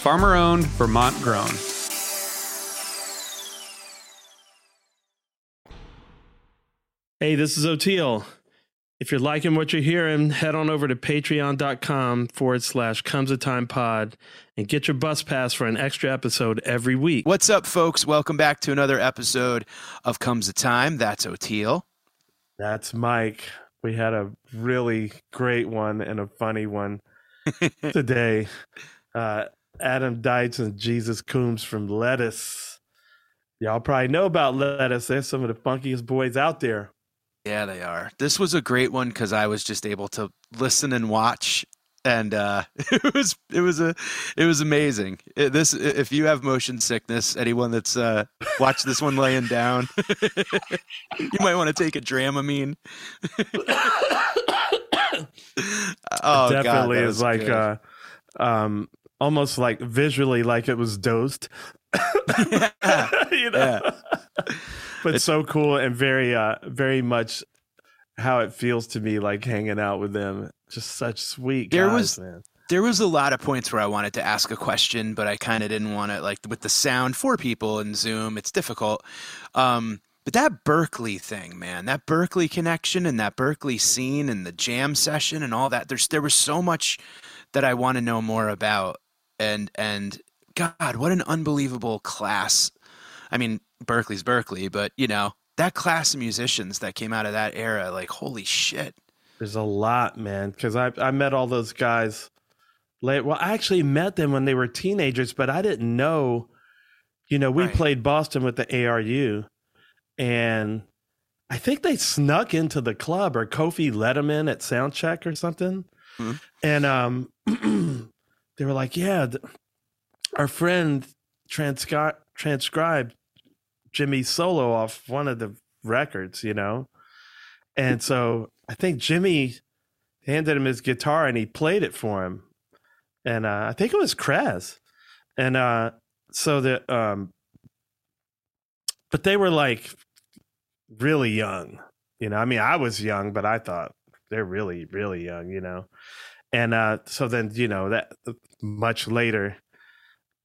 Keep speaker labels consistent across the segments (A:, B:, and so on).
A: farmer owned, Vermont grown.
B: Hey, this is Oteil. If you're liking what you're hearing, head on over to patreon.com forward slash comes a time pod and get your bus pass for an extra episode every week.
C: What's up, folks? Welcome back to another episode of Comes a Time. That's Oteil.
B: That's Mike. We had a really great one and a funny one today. Uh, Adam Deitch and Jesus Coomes from Lettuce. Y'all probably know about Lettuce. They're some of the funkiest boys out there.
C: Yeah, they are. This was a great one because I was just able to listen and watch, and uh, it was it was a it was amazing. It, this if you have motion sickness, anyone that's uh, watched this one laying down, you might want to take a Dramamine. oh,
B: definitely
C: God,
B: is like uh, um, almost like visually like it was dosed. you know?
C: yeah.
B: but so cool and very uh very much how it feels to me like hanging out with them just such sweet
C: There
B: guys
C: was-
B: man
C: there was a lot of points where I wanted to ask a question, but I kind of didn't want to like with the sound for people in Zoom. It's difficult. Um, but that Berklee thing, man, that Berklee connection and that Berklee scene and the jam session and all that. There's there was so much that I want to know more about. And and God, what an unbelievable class. I mean, Berklee's Berklee, but you know that class of musicians that came out of that era, like holy shit.
B: there's a lot man because i i met all those guys late well i actually met them when they were teenagers but i didn't know you know we
C: Right.
B: played boston with the aru and i think they snuck into the club or kofi let them in at sound check or something
C: Mhm.
B: and um they were like yeah th- our friend transcri- transcribed jimmy's solo off one of the records you know? And so i think jimmy handed him his guitar and he played it for him. And uh, i think it was Krez. and uh so the um but they were like really young you know? I mean i was young but i thought they're really really young you know? And uh so then you know that much later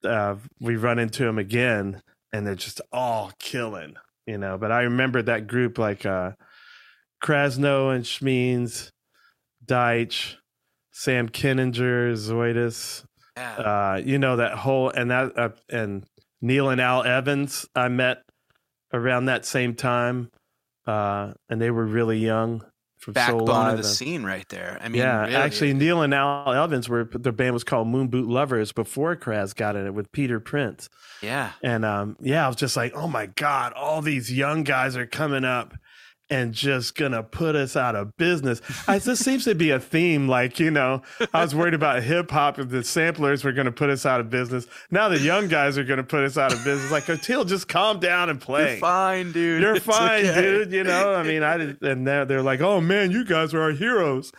B: uh we run into them again and they're just all killing you know? But i remember that group like uh krasno and schmeens deitch sam kininger zoidis uh, you know that whole and that uh, and Neal and Al Evans I met around that same time, uh, and they were really young
C: Backbone
B: Live
C: of the scene right there. I mean,
B: yeah,
C: really.
B: actually, Neal and Al Evans were their band was called Moon Boot Lovers before Kraz got in it with Peter Prince,
C: yeah.
B: and um, yeah, I was just like, oh my god, all these young guys are coming up. And just gonna put us out of business. I, this seems to be a theme. Like you know, I was worried about hip hop if the samplers were gonna put us out of business. Now the young guys are gonna put us out of business. Like Oteil, just calm down and play.
C: You're fine, dude.
B: You're
C: It's
B: fine,
C: okay.
B: dude. You know, I mean, I did, and they're, they're like, "Oh man, you guys are our heroes."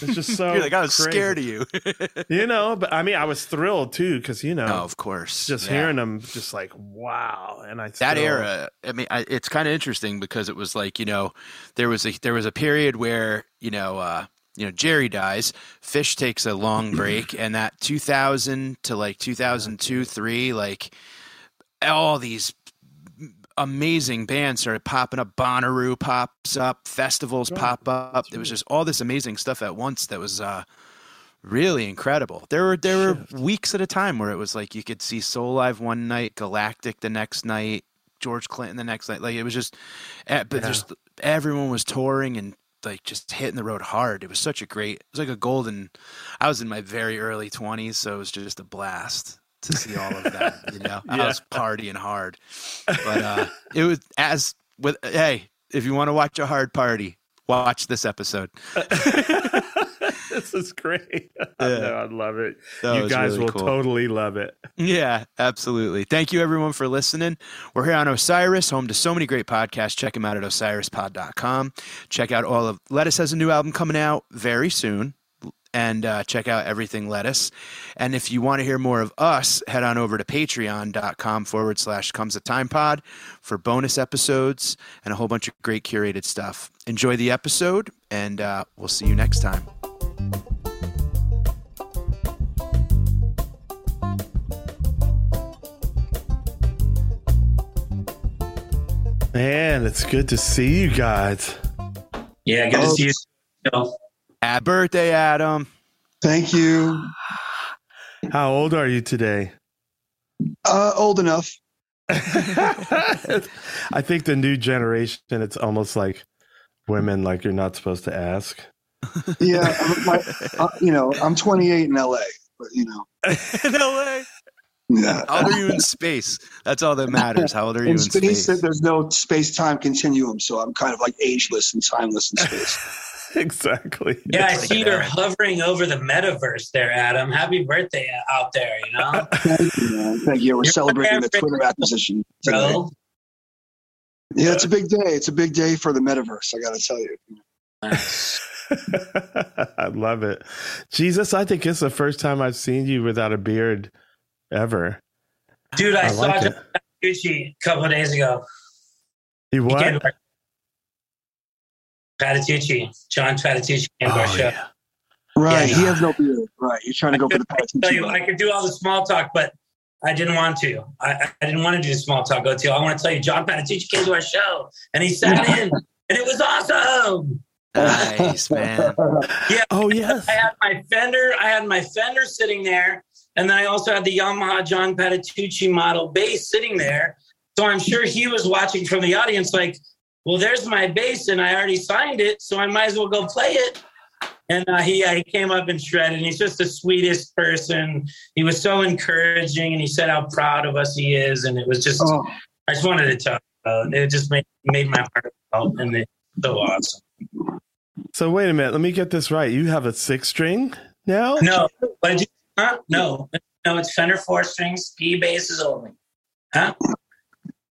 B: It's just so.
C: You're like, I was
B: crazy.
C: scared of you.
B: You know, but I mean, I was thrilled too because you know,
C: no, of course.
B: just
C: Yeah.
B: hearing them, just like wow. And I
C: that
B: still-
C: era. I mean, I, it's kind of interesting because it was like you know, there was a there was a period where you know. uh you know, Jerry dies. Phish takes a long break, and that 2000 to like 2002, three, like all these amazing bands started popping up. Bonnaroo pops up, festivals
B: Right.
C: pop up.
B: That's
C: There was just all this amazing stuff at once that was uh, really incredible. There were there were weeks at a time where it was like you could see Soulive one night, Galactic the next night, George Clinton the next night. Like it was just, eh, but
B: Yeah.
C: just everyone was touring and like just hitting the road hard. It was such a great. It was like a golden. I was in my very early twenties, so it was just a blast to see all of that. You know, I was partying hard, but uh, it was as with hey, if you want to watch a hard party, watch this episode.
B: this is great. I
C: Yeah.
B: know, I love it.
C: That
B: you guys
C: really
B: will
C: cool.
B: totally love it.
C: Yeah, absolutely. Thank you everyone for listening. We're here on Osiris, home to so many great podcasts. Check them out at osirispod.com. Check out all of Lettuce has a new album coming out very soon. And uh, check out everything Lettuce. And if you want to hear more of us, head on over to patreon.com forward slash comes a time pod for bonus episodes and a whole bunch of great curated stuff. Enjoy the episode, and uh, we'll see you next time.
B: Man, it's good to see you guys.
D: Yeah, good to
E: Oh,
D: see you. Phil.
C: Happy birthday, Adam.
E: Thank you.
B: How old are you today?
E: Uh, old enough.
B: I think the new generation, it's almost like women, like you're not supposed to ask.
E: Yeah, my, uh, you know, I'm 28 in LA, but you know,
C: in LA?
E: yeah.
C: How old are you in space? That's all that matters. How old are you in,
E: In space,
C: space?
E: there's no space-time continuum, so I'm kind of like ageless and timeless in space.
B: exactly.
D: Yeah, I
C: Look
D: see
C: at
D: you're
C: that.
D: hovering over the metaverse there, Adam. Happy birthday out there, you know,
E: Thank you, man. Thank you. We're
D: You're
E: celebrating the
D: very
E: Twitter acquisition. today.
D: bro.
E: Yeah, it's a big day. It's a big day for the metaverse. I got to tell you.
B: I love it. Jesus, I think it's the first time I've seen you without a beard ever.
D: Dude, I,
B: I
D: saw
B: like
D: Gucci a couple of days ago. He came
B: what?
D: To Patitucci, John Patitucci came to our
B: Oh,
D: show.
B: yeah.
E: Right.
D: Yeah.
E: He has no beard. Right. You're trying to go for the
D: I could tell you, I could do all the small talk, but I didn't want to. I, I didn't want to do the small talk. Go to. I want to tell you, John Patitucci came to our show and he sat in, and it was awesome.
C: Nice, man. Yeah.
B: Oh, yes.
D: I had my Fender. I had my Fender sitting there, and then I also had the Yamaha John Patitucci model bass sitting there. So I'm sure he was watching from the audience, like, "Well, there's my bass, and I already signed it, so I might as well go play it." And uh, he, uh, he came up and shredded. And he's just the sweetest person. He was so encouraging, and he said how proud of us he is. And it was just,
E: Oh,
D: I just wanted to tell. Uh, it just made made my heart melt, and it's so awesome.
B: So, wait a minute. Let me get this right. You have a six string now?
D: No, you? Huh? No, no, it's Fender four strings, P basses only. Huh?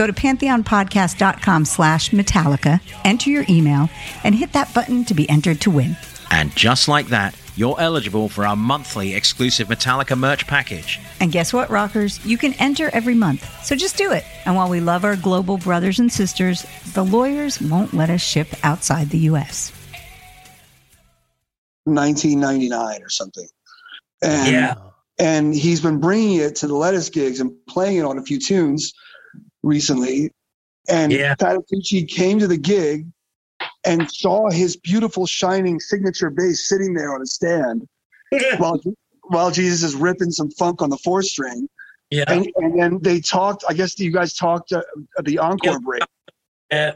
F: Go to pantheonpodcast.com slash Metallica, enter your email, and hit that button to be entered to win.
G: And just like that, you're eligible for our monthly exclusive Metallica merch package.
F: And guess what, rockers? You can enter every month. So just do it. And while we love our global brothers and sisters, the lawyers won't let us ship outside the U.S.
E: 1999 or something. And,
D: Yeah.
E: And he's been bringing it to the Lettuce gigs and playing it on a few tunes recently. And
D: Yeah.
E: Patitucci came to the gig and saw his beautiful, shining signature bass sitting there on a stand while, while Jesus is ripping some funk on the four string.
D: yeah.
E: And, and then they talked, I guess you guys talked uh, at the encore
D: Yeah.
E: break.
D: Yeah.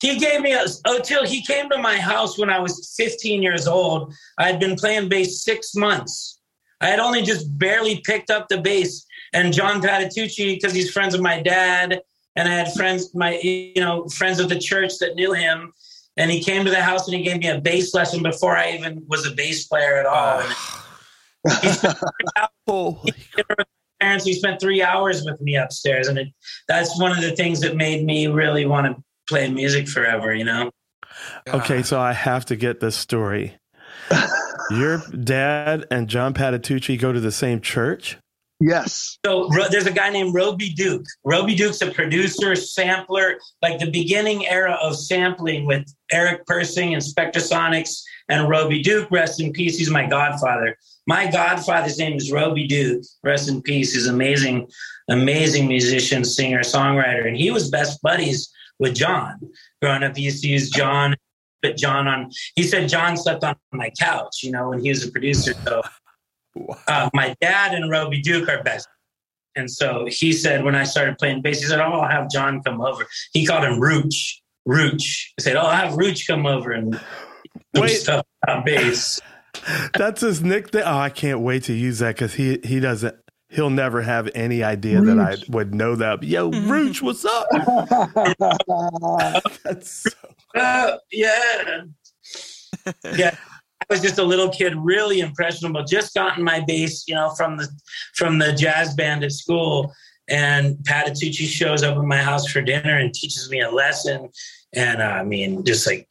D: He gave me a oh till he came to my house when I was 15 years old. I had been playing bass six months. I had only just barely picked up the bass. And John Patitucci, because he's friends with my dad, and I had friends, my you know, friends of the church that knew him. And he came to the house and he gave me a bass lesson before I even was a bass player at all. He spent three hours parents he spent three hours with me upstairs and it, that's one of the things that made me really want to play music forever you know
B: Okay, so I have to get this story. Your dad and John Patitucci go to the same church?
E: Yes.
D: so there's a guy named roby duke. Roby duke's a producer sampler like the beginning era of sampling with eric persing and spectrasonics and roby duke rest in peace he's my godfather. My godfather's name is roby duke rest in peace he's amazing amazing musician singer songwriter and he was best buddies with john. Growing up he used to use john put john on he said john slept on my couch you know when he was a producer so uh, my dad and roby duke are best and so he said when I started playing bass, he said, "Oh, I'll have John come over." He called him Rooch. Rooch. He said, "Oh, I'll have Rooch come over and do stuff on bass."
B: That's his nickname. Oh, I can't wait to use that because he he doesn't. He'll never have any idea that I would know that. Yo, Rooch, what's up? That's so,
D: Uh, yeah, yeah. Was just a little kid, really impressionable. Just gotten my bass, you know, from the from the jazz band at school. And Patitucci shows up at my house for dinner and teaches me a lesson. And uh, I mean, just like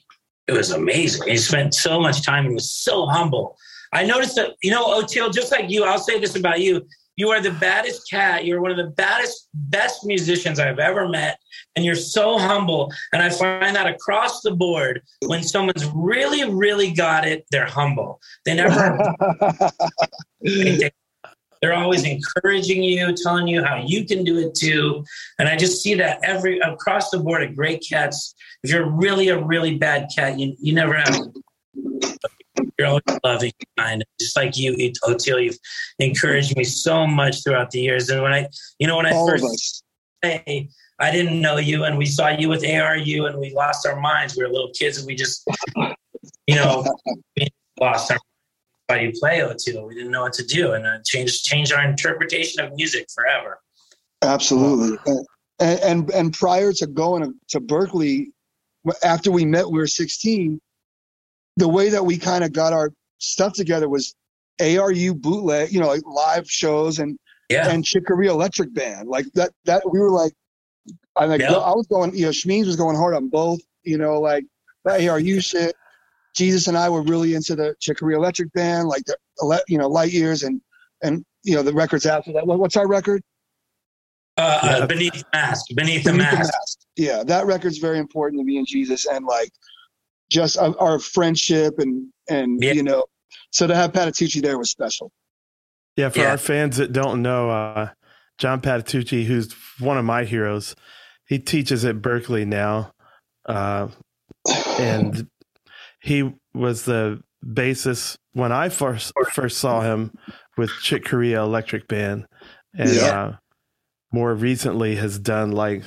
D: it was amazing. He spent so much time and was so humble. I noticed that, you know, Oteil, just like you, I'll say this about you. You are the baddest cat. You're one of the baddest, best musicians I've ever met. And you're so humble. And I find that across the board, when someone's really, really got it, they're humble. They never they- they're always encouraging you, telling you how you can do it too. And I just see that every across the board of great cats. If you're really a really bad cat, you you never have. You're always loving, kind, just like you, Oteil. You've encouraged me so much throughout the years. And when I, you know, when I
E: All
D: first say I didn't know you, and we saw you with ARU, and we lost our minds. We were little kids, and we just, you know, we lost our why you play O2. We didn't know what to do, and uh, it changed changed our interpretation of music forever.
E: Absolutely. And, and and prior to going to Berklee, after we met, we were 16. The way that we kind of got our stuff together was ARU bootleg, you know, like live shows and
D: Yeah,
E: and Chick Corea Electric Band. Like that. That we were like, I like
D: Yeah.
E: I was going. You know, Schmeens was going hard on both. You know, like the ARU shit. Jesus and I were really into the Chick Corea Electric Band, like the you know Light Years and and you know the records after that. What- What's our record?
D: uh,
B: Yeah.
D: uh, beneath the mask, beneath the
E: Beneath the
D: mask.
E: Mask. Yeah, that record's very important to me and Jesus, and like just our, our friendship and and
D: Yeah.
E: you know, so to have Patitucci there was special.
B: yeah, for
D: Yeah.
B: our fans that don't know, uh, John Patitucci, who's one of my heroes, he teaches at Berklee now. Uh, and he was the bassist when I first first saw him with Chick Corea Electric Band, and
E: Yeah.
B: uh, more recently has done like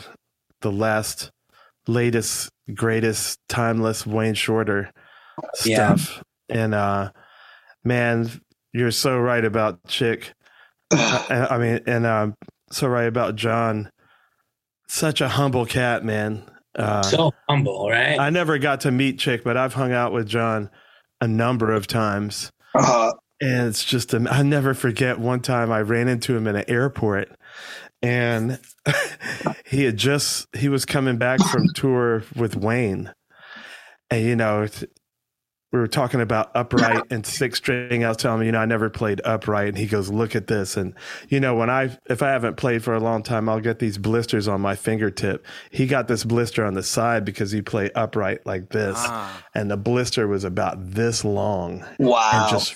B: the last latest, greatest, timeless Wayne Shorter
D: Yeah.
B: stuff. And uh, man, you're so right about Chick. I, I mean, and um, so right about John. Such a humble cat, man. Uh,
D: so humble, right?
B: I never got to meet Chick, but I've hung out with John a number of times.
E: Uh,
B: And it's just, um, I never forget one time I ran into him in an airport and he had just, he was coming back from tour with Wayne. And, you know, it's- we were talking about upright and six string. I was telling him, you know, I never played upright. And he goes, look at this. And, you know, when I, if I haven't played for a long time, I'll get these blisters on my fingertip. He got this blister on the side because he played upright like this.
C: Ah.
B: And the blister was about this long
E: wow.
B: and just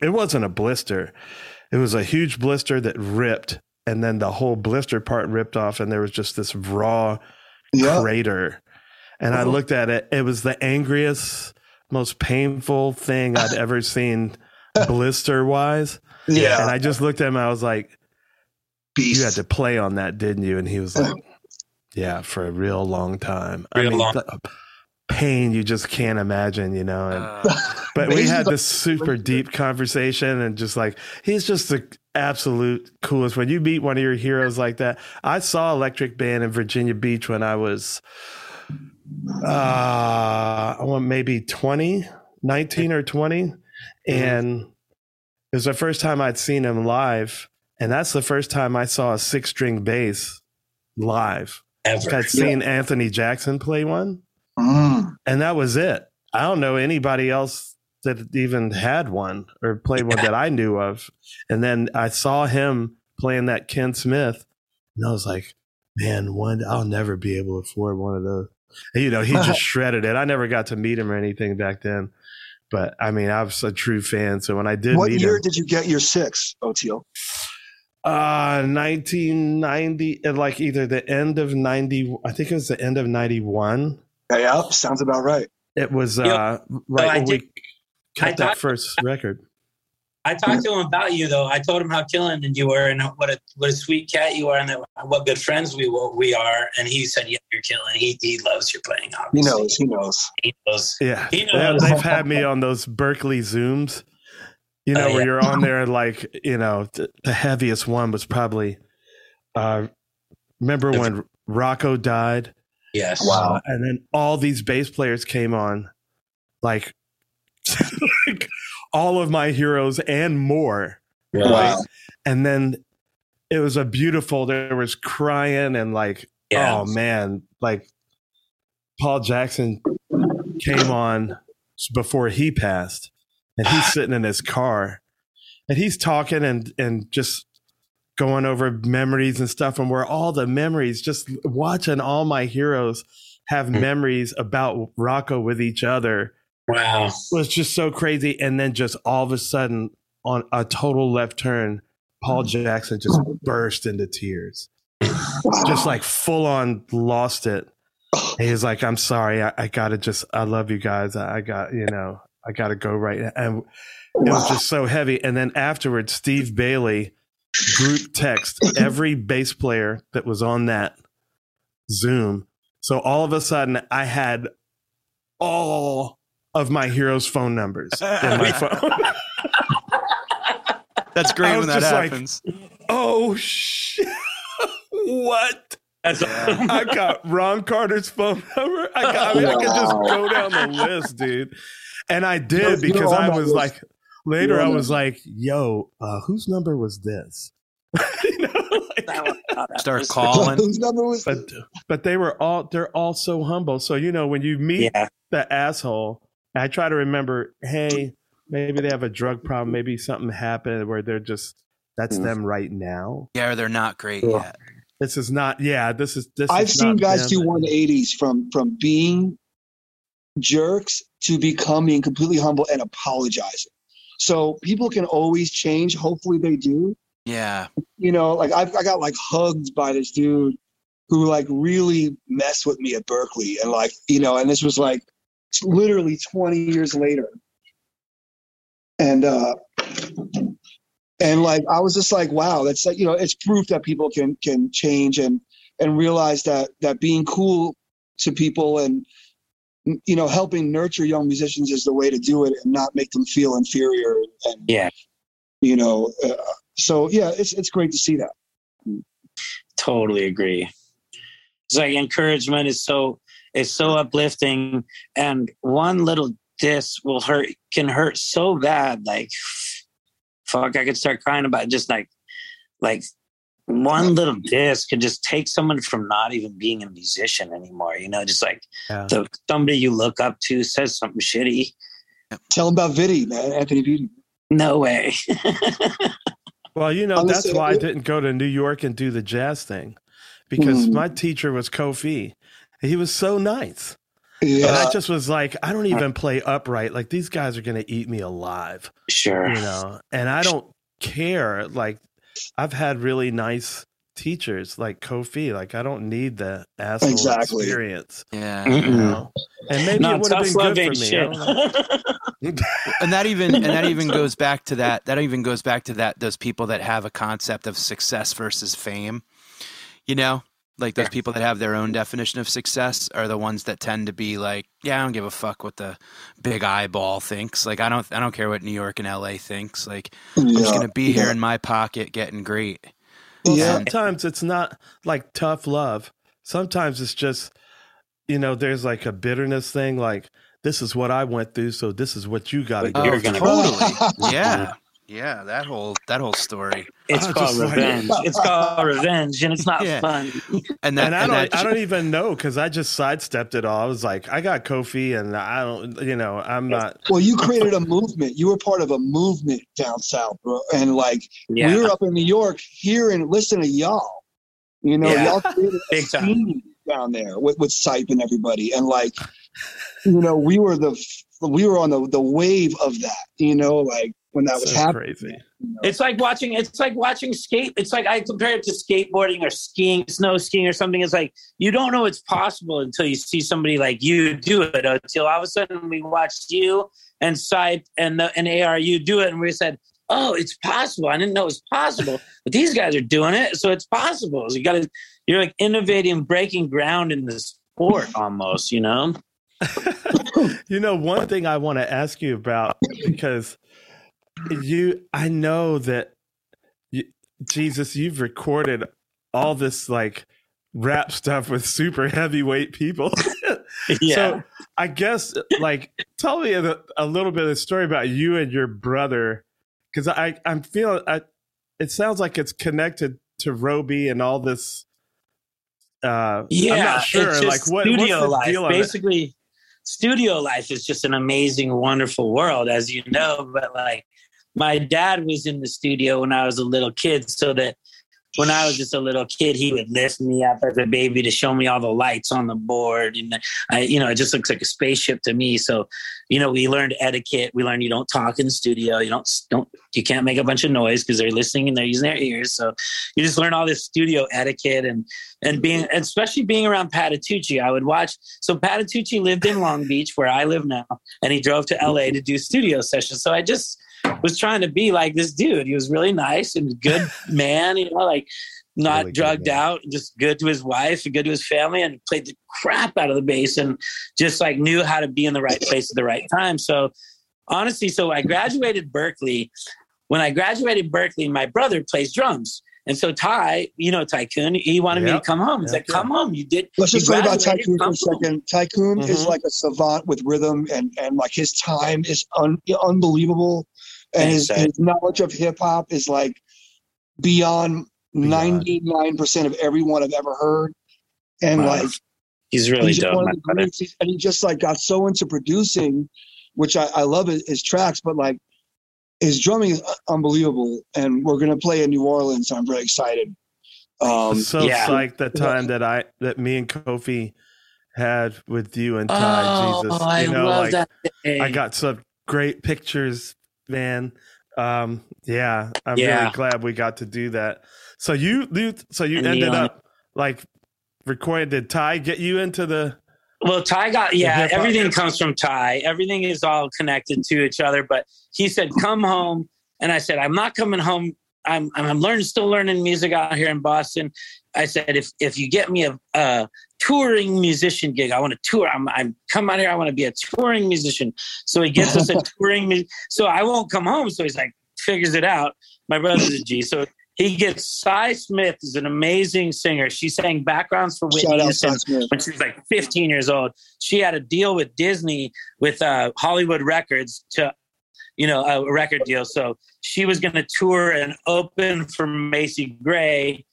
B: it wasn't a blister it was a huge blister that ripped and then the whole blister part ripped off and there was just this raw
E: yeah.
B: crater and i
E: Uh-huh.
B: looked at it it was the angriest most painful thing i'd ever seen blister wise
E: Yeah.
B: and i just looked at him i was like
E: Beast.
B: you had to play on that didn't you and he was like yeah for a real long time i mean
D: long.
B: the pain you just can't imagine you know and
C: Uh,
B: but we had this super deep conversation and just like he's just the absolute coolest when you meet one of your heroes like that i saw electric band in virginia beach when i was uh I want maybe 20 19 or 20 and it was the first time i'd seen him live and that's the first time i saw a six string bass live
D: Ever.
B: i'd seen anthony jackson play one
E: Mm.
B: and that was it. I don't know anybody else that even had one or played one that I knew of. And then I saw him playing that Ken Smith, and I was like, man, one I'll never be able to afford one of those. And, you know, he just shredded it. I never got to meet him or anything back then, but I mean, I was a true fan. So when I did
E: What
B: meet
E: year
B: him,
E: did you get your six, OTO?
B: uh, 1990, like either the end of 90, I think it was the end of 91.
E: Yeah, sounds about right.
B: It was
D: Yep.
B: uh, right
D: I
B: when we
D: did-
B: cut
D: I
B: that
D: thought-
B: first record.
D: I talked to him about you though. I told him how killing you were and what a what a sweet cat you are and that, what good friends we we are. And he said, "Yeah, you're killing." He he loves your playing.
E: He
D: Obviously,
E: knows. He knows.
D: He knows.
B: Yeah,
D: He
B: They-
D: knows.
B: they've had me on those Berklee Zooms. You know,
D: Oh,
B: where
D: yeah.
B: you're on there, like you know, th- the heaviest one was probably. uh Remember when Rocco died,
D: Yes.
E: Wow.
B: and then all these bass players came on, like, like all of my heroes and more.
E: Wow.
B: And then it was a beautiful. There was crying and like
D: Yeah.
B: Oh man, like Paul Jackson came on before he passed, and he's sitting in his car, and he's talking and and just going over memories and stuff, and where all the memories, just watching all my heroes have
D: Mm.
B: memories about Rocco with each other
D: Wow.
B: was just so crazy, and then just all of a sudden on a total left turn. Paul mm. Jackson just burst into tears just like full on lost it. And he was like, I'm sorry. I, I gotta just, I love you guys. I, I got, you know, I gotta go right now. And it was just so heavy. And then afterwards, Steve Bailey group text every bass player that was on that Zoom. So all of a sudden, I had all of my heroes' phone numbers in my phone.
C: That's great when that
B: just like-
C: happens.
B: oh, shit. what?
D: That's
B: I got Ron Carter's phone number. I got. I mean, I could just go down the list, dude. And I did
E: You're- you're
B: because I
E: that
B: was
E: list.
B: like, later I was like, "Yo, uh, whose number was this?" You know, like-
C: Start calling.
E: Whose number was?
B: but but they were all they're all so humble. So you know, when you meet
D: yeah.
B: the asshole, I try to remember, hey, maybe they have a drug problem, maybe something happened where they're just that's
E: Mm.
B: them right now.
C: Yeah, or they're not great
E: Yeah.
C: yet.
B: This is not. Yeah, this is this.
E: I've
B: is
E: seen
B: not
E: guys
B: them.
E: do 180s from from being jerks to becoming completely humble and apologizing. So people can always change. Hopefully they do.
C: Yeah.
E: You know, like I've, I got like hugged by this dude who like really messed with me at Berklee, and like you know, and this was like literally 20 years later, and uh, and like I was just like, wow, that's like you know, it's proof that people can can change and and realize that that being cool to people and you know helping nurture young musicians is the way to do it and not make them feel inferior and
D: Yeah.
E: you know uh, so yeah it's it's great to see that
D: totally agree. It's like encouragement is so is so uplifting, and one little diss will hurt can hurt so bad. Like, fuck, I could start crying about it. just like like one little diss could just take someone from not even being a musician anymore. You know, just like
B: Yeah.
D: the somebody you look up to says something shitty.
E: tell them about Vitti man Anthony Vitti
D: No way.
B: Well, you know,
E: I'm
B: that's why I didn't go to New York and do the jazz thing because
E: Mhm.
B: my teacher was Kofi. He was so nice. And
E: yeah
B: I just was like, I don't uh, even play upright. Like, these guys are going to eat me alive,
D: sure.
B: you know? And I don't care. Like, I've had really nice teachers like Kofi. Like, I don't need the asshole
E: Exactly.
B: experience,
C: Yeah.
B: you know? And maybe
D: No,
B: it would have been good for me.
D: Shit.
C: and that even and that even goes back to that that even goes back to that those people that have a concept of success versus fame you know like those people that have their own definition of success are the ones that tend to be like yeah i don't give a fuck what the big eyeball thinks like i don't i don't care what new york and la thinks like i'm just gonna be here in my pocket getting great
B: Well,
E: Yeah.
B: sometimes it's not like tough love. Sometimes it's just, you know, there's like a bitterness thing. Like this is what I went through, so this is what you got to
D: Oh,
B: do.
D: You're gonna-
C: totally yeah yeah that whole that whole story
D: It's
B: I
D: called
B: just like-
D: revenge. it's called revenge, and it's not
C: Yeah.
D: fun.
C: and that
B: and I
C: and
B: don't,
C: that-
B: I don't even know because I just sidestepped it all. I was like, I got Kofi, and I don't, you know, I'm not.
E: well you created a movement you were part of a movement down south bro and like
D: Yeah,
E: we were up in New York hearing listen to y'all you know
D: Yeah.
E: y'all created a
D: Big time.
E: scene down there with with Sipe and everybody and like you know we were the we were on the the wave of that you know like when that was happening
B: crazy.
D: It's like watching. It's like watching skate. It's like I compare it to skateboarding or skiing, snow skiing or something. It's like you don't know it's possible until you see somebody like you do it. Until all of a sudden we watched you and Sipe and the, and ARU do it, and we said, "Oh, it's possible." I didn't know it was possible, but these guys are doing it, so it's possible. So you got to. You're like innovating, breaking ground in the sport almost. You know.
B: You know, one thing I want to ask you about because you, I know that you, Jesus, you've recorded all this like rap stuff with super heavyweight people. So I guess like tell me a, a little bit of the story about you and your brother because I I'm feeling I, it sounds like it's connected to Roby and all this. Uh,
D: Yeah,
B: I'm not sure. Like what, what's
D: studio
B: the
D: life. Basically, studio life is just an amazing, wonderful world, as you know. But like, my dad was in the studio when I was a little kid, so that when I was just a little kid, he would lift me up as a baby to show me all the lights on the board, and I, you know, it just looks like a spaceship to me. So, you know, we learned etiquette. We learned you don't talk in the studio. You don't don't you can't make a bunch of noise because they're listening and they're using their ears. So, you just learn all this studio etiquette and and being especially being around Patitucci, I would watch. So Patitucci lived in Long Beach, where I live now, and he drove to LA to do studio sessions. So I just was trying to be like this dude. He was really nice and good man, you know, like not
B: Really
D: drugged
B: man.
D: out, just good to his wife and good to his family, and played the crap out of the bass and just like knew how to be in the right place at the right time. So honestly, so I graduated Berklee. When I graduated Berklee, my brother plays drums. And so Ty, you know Tycoon, he wanted me to come home. He's
B: Yep,
D: like, "Come home, you did."
E: Let's just talk about Tycoon for
D: come
E: a
D: home."
E: second. Tycoon is
B: Mhm.
E: like a savant with rhythm, and and like his time is un, unbelievable, and his, his knowledge of hip hop is like beyond
B: Beyond.
E: ninety nine percent of everyone I've ever heard, and
D: Wow.
E: like
D: He's really
E: he's
D: dope.
E: one
D: my
E: of the
D: brother.
E: greats. And he just like got so into producing, which I, I love his, his tracks, but like his drumming is unbelievable, and we're gonna play in New Orleans. I'm very excited. Um,
B: so
D: yeah.
B: psyched the time that I that me and Kofi had with you and Ty.
D: Oh,
B: Jesus,
D: I
B: know,
D: love
B: like
D: that. Day.
B: I got some great pictures, man. Um, yeah, I'm
D: Yeah.
B: really glad we got to do that. So you, so you
D: And
B: ended up like recording. Did Ty get you into the?
D: Well, Ty got yeah. Everything comes from Ty. Everything is all connected to each other. But he said, "Come home," and I said, "I'm not coming home I'm I'm learning, still learning music out here in Boston. I said, if if you get me a, a touring musician gig, I want to tour. I'm I'm come out here. I want to be a touring musician. So he gets us a touring. mu- So I won't come home. So he's like, figures it out. My brother's a G. So he gets Sy Smith is an amazing singer. She sang backgrounds for Whitney Houston when she was like 15 years old. She had a deal with Disney with uh, Hollywood Records to, you know, a record deal. So she was going to tour and open for Macy Gray.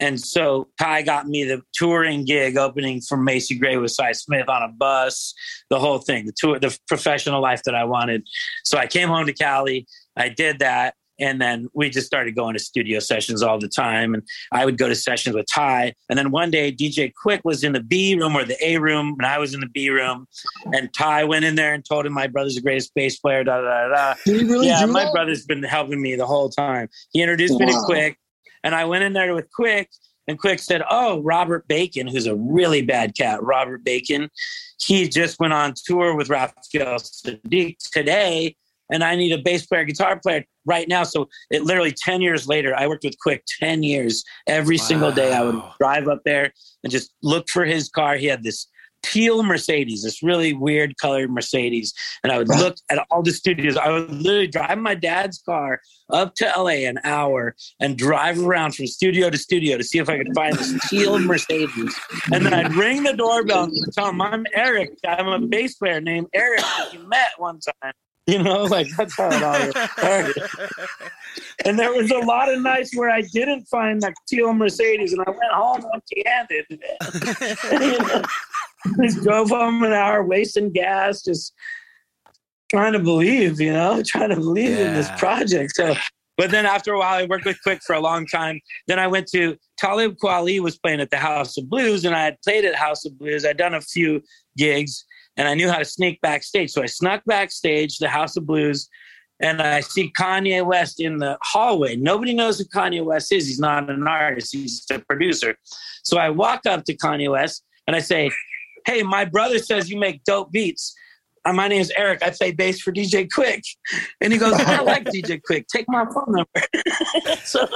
D: And so Ty got me the touring gig opening for Macy Gray with Sy Smith on a bus, the whole thing, the tour, the professional life that I wanted. So I came home to Cali. I did that. And then we just started going to studio sessions all the time. And I would go to sessions with Ty. And then one day, DJ Quik was in the B room or the A room, and I was in the B room. And Ty went in there and told him my brother's the greatest bass player. Da da da.
E: Did he really
D: yeah, my
E: that?
D: brother's been helping me the whole time. He introduced me to Quik, and I went in there with Quik, and Quik said, "Oh, Robert Bacon, who's a really bad cat, Robert Bacon. He just went on tour with Raphael Saadiq today, and I need a bass player, guitar player right now." So it literally ten years later, I worked with Quik ten years. Every single day, I would drive up there and just look for his car. He had this teal Mercedes, this really weird colored Mercedes. And I would look at all the studios. I would literally drive my dad's car up to LA an hour and drive around from studio to studio to see if I could find this teal Mercedes. And then I'd ring the doorbell and tell him, I'm Eric. I'm a bass player named Eric that you met one time. You know, like that's how it all started. And there was a lot of nights where I didn't find that teal Mercedes, and I went home empty-handed. just drove home an hour, wasting gas, just trying to believe, you know, trying to believe in this project. So, but then after a while, I worked with Quik for a long time. Then I went to Talib Kweli was playing at the House of Blues, and I had played at House of Blues. I'd done a few gigs, and I knew how to sneak backstage. So I snuck backstage the House of Blues, and I see Kanye West in the hallway. Nobody knows who Kanye West is. He's not an artist. He's a producer. So I walk up to Kanye West and I say, "Hey, my brother says you make dope beats. Uh, my name is Eric. I play bass for DJ Quik." And he goes, "I like DJ Quik. Take my phone number." so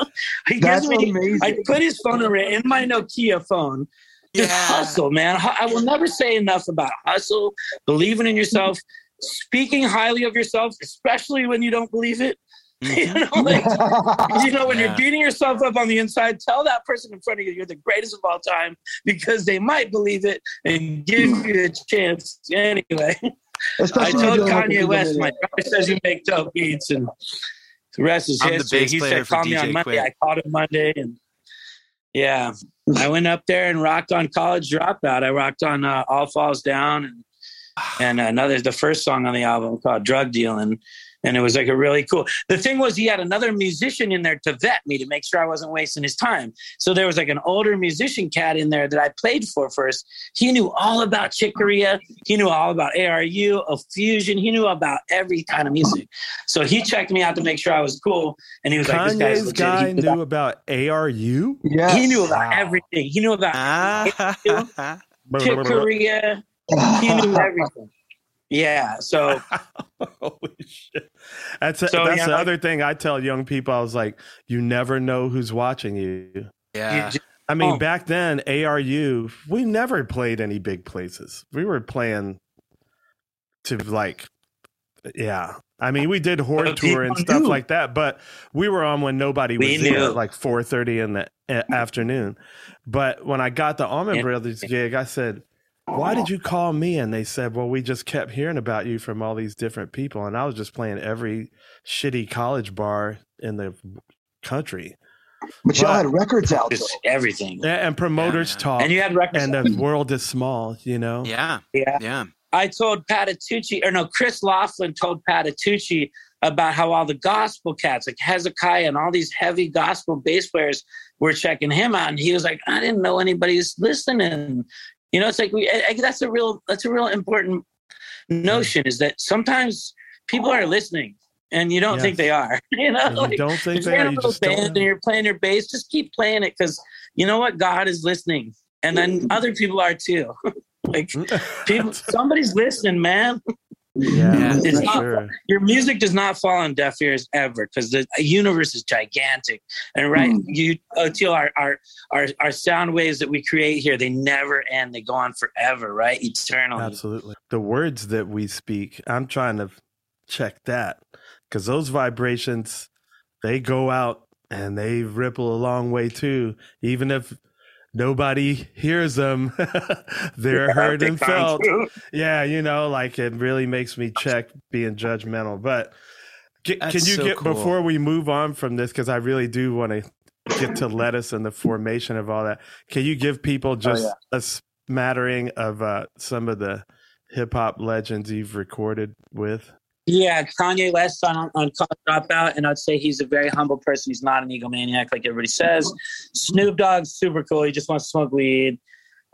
D: he
E: That's
D: gives me.
E: amazing.
D: I put his phone number in my Nokia phone. Just
C: Yeah.
D: hustle, man. I will never say enough about hustle, believing in yourself, speaking highly of yourself, especially when you don't believe it. you mm-hmm. know, like, you know, when
C: Yeah.
D: you're beating yourself up on the inside, tell that person in front of you you're the greatest of all time because they might believe it and give mm. you a chance. Anyway, I told
E: when you're dealing with
D: Kanye
E: the
D: West, my brother says you make dope beats, and the rest is
C: I'm the
D: history.
C: bass
D: He said, call me on
C: DJ
D: Monday.
C: Quik.
D: I called him Monday, and yeah, I went up there and rocked on College Dropout. I rocked on uh, All Falls Down, and and another the first song on the album called Drug Dealing. And it was like a really cool. The thing was, he had another musician in there to vet me to make sure I wasn't wasting his time. So there was like an older musician cat in there that I played for first. He knew all about Chick Corea. He knew all about ARU, of Fusion. He knew about every kind of music. So he checked me out to make sure I was cool. And he was like, "This guy's legit."
B: guy
D: He knew,
B: knew
D: about,
B: about ARU.
E: Yes.
D: he knew about
B: Wow.
D: everything. He knew about
C: Ah.
D: Chick Corea. He knew everything. Yeah. So
B: Holy shit! That's a,
D: So,
B: that's
D: yeah,
B: the
D: like-
B: other thing I tell young people. I was like, you never know who's watching you.
C: yeah.
D: you just-
B: I mean,
D: Oh.
B: back then, ARU, we never played any big places. We were playing to like, yeah. I mean, we did horde tour and stuff
D: knew.
B: like that, but we were on when nobody was
D: We
B: there,
D: knew.
B: at like four thirty in the afternoon. But when I got the Allman
D: Yeah.
B: Brothers gig, I said, "Why did you call me?" And they said, "Well, we just kept hearing about you from all these different people, and I was just playing every shitty college bar in the country."
E: But y'all had records out. though.
D: everything.
B: And promoters
C: Yeah.
B: talk,
D: And you had records.
B: and the world is small, you know.
C: yeah.
D: yeah.
C: Yeah.
D: I told Patitucci, or no, Chris Laughlin told Patitucci about how all the gospel cats, like Hezekiah and all these heavy gospel bass players, were checking him out, and he was like, "I didn't know anybody was listening." You know, it's like we. I, I- that's a real. That's a real important notion. Is that sometimes people are listening, and you don't
B: Yes.
D: think they are. You know,
B: And you
D: like,
B: don't think they are. You just
D: band and you're playing your bass, just keep playing it because you know what? God is listening, and then other people are too. like people, somebody's listening, man.
B: Yeah,
D: It's not-
B: sure.
D: your music does not fall on deaf ears ever because the universe is gigantic and right
E: Mm.
D: you until our, our our our sound waves that we create here they never end they go on forever right eternally
B: Absolutely. The words that we speak, I'm trying to check that because those vibrations, they go out and they ripple a long way too. Even if nobody hears them, they're heard and felt.
D: through.
B: Yeah, you know, like it really makes me check being judgmental. But ca- can you
C: so
B: get
C: cool.
B: before we move on from this because I really do want to get to lettuce and the formation of all that. Can you give people just a smattering of uh, some of the hip hop legends you've recorded with?
D: Yeah, Kanye West on on Dropout, and I'd say he's a very humble person. He's not an egomaniac like everybody says. Snoop Dogg's super cool. He just wants to smoke weed.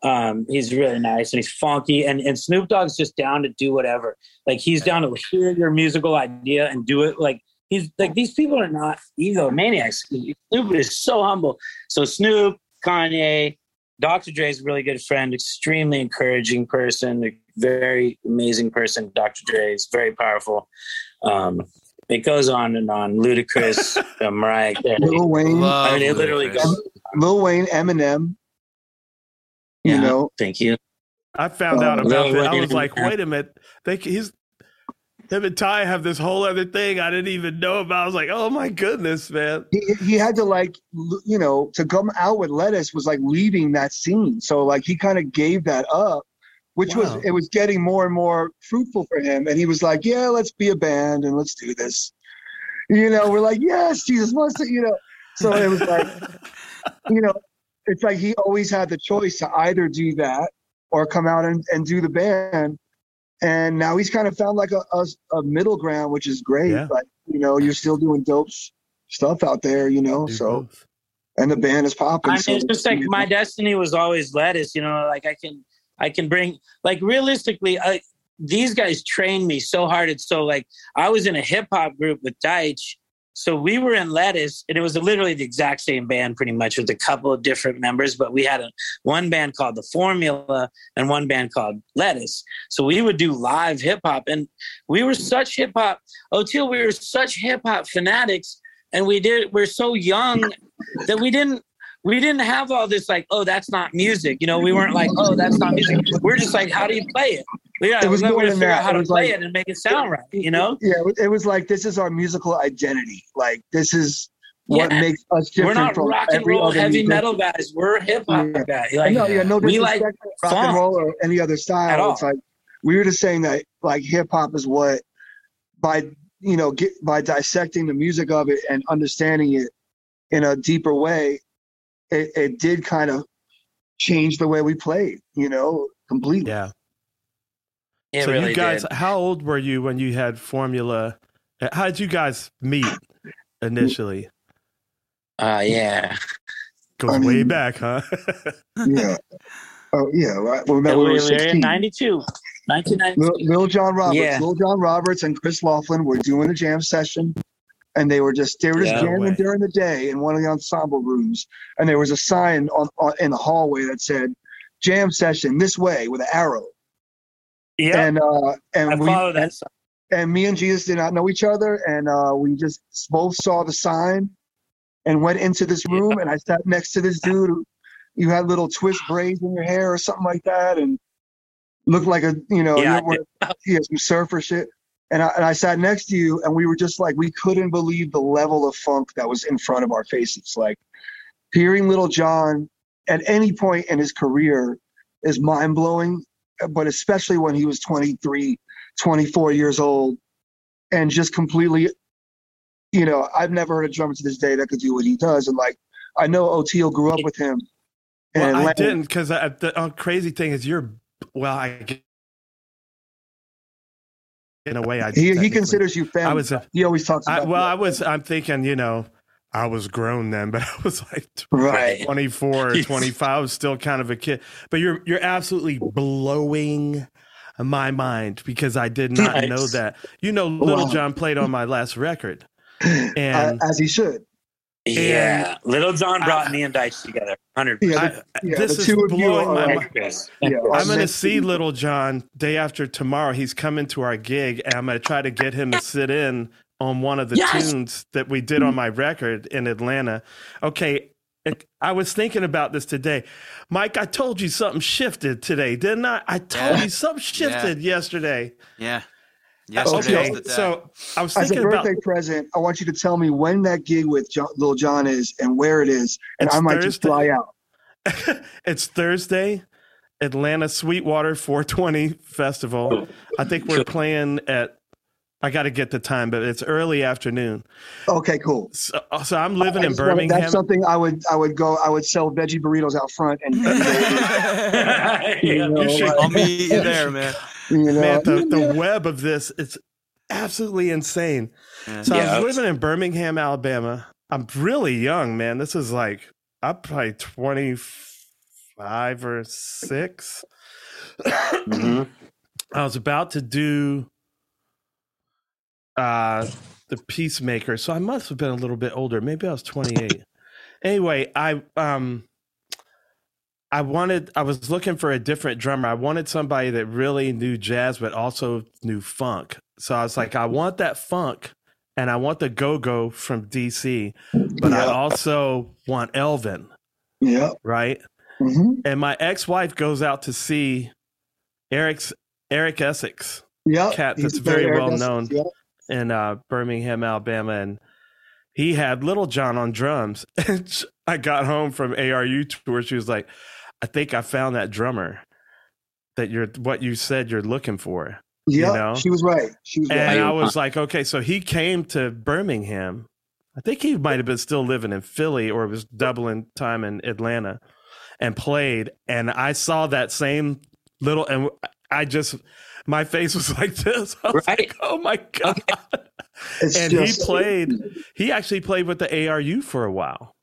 D: Um, he's really nice and he's funky. And and Snoop Dogg's just down to do whatever. Like he's down to hear your musical idea and do it. Like he's like these people are not egomaniacs. Snoop is so humble. So Snoop, Kanye, Dr. Dre is a really good friend, extremely encouraging person, a very amazing person. Dr. Dre is very powerful. Um, it goes on and on. Ludacris, uh, Mariah Carey.
E: Lil Wayne,
D: I mean, it literally
C: Ludacris.
D: goes.
E: Lil Wayne, Eminem. You
D: Yeah,
E: know,
D: Thank you.
B: I found
E: Oh,
B: out about
D: Lil
B: that. I was like, wait a minute. They, he's him and Ty have this whole other thing I didn't even know about. I was like, oh my goodness, man.
E: he, he had to like, you know, to come out with lettuce was like leaving that scene. So like he kind of gave that up, which
B: Wow.
E: was it was getting more and more fruitful for him. And he was like, yeah, let's be a band and let's do this. You know, we're like, yes, Jesus wants to, you know. So it was like, you know, it's like he always had the choice to either do that or come out and, and do the band. And now he's kind of found like a, a, a middle ground, which is great.
B: Yeah.
E: But, you know, you're still doing dope stuff out there, you know.
B: Do
E: so,
B: both.
E: and the band is popping.
D: I mean,
E: so
D: it's just like my destiny was always lettuce. You know, like I can, I can bring like realistically, I, these guys trained me so hard. It's so like I was in a hip hop group with Deitch, so we were in lettuce, and it was literally the exact same band, pretty much, with a couple of different members. But we had a one band called the Formula and one band called Lettuce. So we would do live hip hop, and we were such hip hop. Until we were such hip hop fanatics, and we did. We're so young that we didn't we didn't have all this like, oh, that's not music. You know, we weren't like, oh, that's not music. We're just like, how do you play it? Yeah,
E: It was
D: we're
E: more
D: gonna
E: than
D: figure
E: that.
D: out how
E: It
D: to play
E: like-
D: it and make it sound right. You know,
E: yeah, it was like this is our musical identity. Like this is what
D: Yeah.
E: makes us different
D: we're not
E: from
D: rock and roll heavy
E: music.
D: metal guys. We're hip hop
E: Yeah.
D: guys. Like,
E: no, yeah, no
D: we
E: disrespect
D: like
E: rock
D: funk.
E: and roll or any other style.
D: At all.
E: It's like we were just saying that like hip hop is what by you know get by dissecting the music of it and understanding it in a deeper way, it, it did kind of change the way we played. You know, completely.
B: Yeah.
D: It
B: so
D: really
B: you guys,
D: did.
B: how old were you when you had Formula? How did you guys meet initially?
D: Uh, yeah.
B: Goes
E: I
B: way back, huh?
E: Yeah. Oh yeah, right. Well, remember
D: we
E: we were
D: were in
E: 16.
D: 92.
E: Lil,
D: 1992.
E: Lil John Roberts,
D: Yeah.
E: Lil John Roberts, and Chris Laughlin were doing a jam session, and they were just they were just
D: Yeah.
E: jamming
B: Way.
E: during the day in one of the ensemble rooms, and there was a sign on, on in the hallway that said "Jam Session this way" with an arrow,
D: Yeah.
E: and uh,
D: I
E: and we
D: follow that.
E: and, and me and Jesus did not know each other, and uh, we just both saw the sign, and went into this room, and I sat next to this dude. Who, you had little twist braids in your hair or something like that, and looked like a you know
D: Yeah, I
E: you yeah, some surfer shit. And I, and I sat next to you, and we were just like, we couldn't believe the level of funk that was in front of our faces. Like hearing Little John at any point in his career is mind blowing, but especially when he was 23, 24 years old, and just completely, you know, I've never heard a drummer to this day that could do what he does. And like, I know Oteil grew up with him.
B: well, I didn't because the uh, crazy thing is you're well. I in a way I
E: He, he considers you family.
B: I was a-
E: he always talks
B: I,
E: about
B: well. I was. I'm thinking, you know, I was grown then, but I was like
E: right.
B: 24 or 25. I was still kind of a kid. But you're you're absolutely blowing my mind because I did not
D: Nice.
B: know that. You know, Little
E: Wow.
B: John played on my last record,
E: Uh,
B: and
E: as he should.
D: Yeah, Little John brought me and Deitch together. Hundred
E: Yeah, the- yeah,
B: this is
E: two of you
B: blowing
E: are
B: my
E: like-
B: mind.
E: yeah,
B: I'm going to see Little John day after tomorrow. He's coming to our gig, and I'm going to try to get him to sit in on one of the
D: Yes!
B: tunes that we did on mm. my record in Atlanta. Okay, I was thinking about this today. Mike, I told you something shifted today, didn't I? I told
C: Yeah.
B: you something shifted yesterday.
C: Yeah. Yesterday
B: Okay,
C: was the day.
B: so I was thinking about.
E: As a
B: thinking about
E: birthday present, I want you to tell me when that gig with John, Lil John is and where it is, and I might just fly out.
B: it's Thursday, Atlanta Sweetwater 420 Festival. I think we're playing at. I got to get the time, but it's early afternoon.
E: Okay, cool.
B: So, so I'm living
E: I
B: in Birmingham.
E: That's something I would I would go. I would sell veggie burritos out front, and you know,
B: You should-
E: like,
C: I'll meet you there, man.
E: you know,
B: Man, the, the web of this, it's absolutely insane.
C: Yeah.
B: So I
D: Yeah.
B: was living in Birmingham, Alabama. I'm really young, man. This is like, I'm probably 25 or 6.
D: Mhm.
B: I was about to do uh the Peacemaker, so I must have been a little bit older. Maybe I was 28. anyway, I um I wanted I was looking for a different drummer. I wanted somebody that really knew jazz but also knew funk. So I was like, I want that funk and I want the go-go from DC, but I also want Elvin,
E: yeah.
B: right?
E: hmm
B: And my ex-wife goes out to see Eric's Eric Essex
E: Yeah.
B: cat that's very
E: Eric
B: well
E: Essex,
B: known.
E: Yeah.
B: In uh, Birmingham, Alabama, and he had Little John on drums. And I got home from ARU tour. She was like, "I think I found that drummer that you're what you said you're looking for."
E: Yeah.
B: know?
E: She was right. She was
B: And
E: right.
B: I was like, "Okay." So he came to Birmingham. I think he might have been still living in Philly or was doubling time in Atlanta, and played. And I saw that same little, and I just. My face was like this. I was
D: Right.
B: like, "Oh my god!"
E: It's
B: and he played he actually played with the ARU for a while.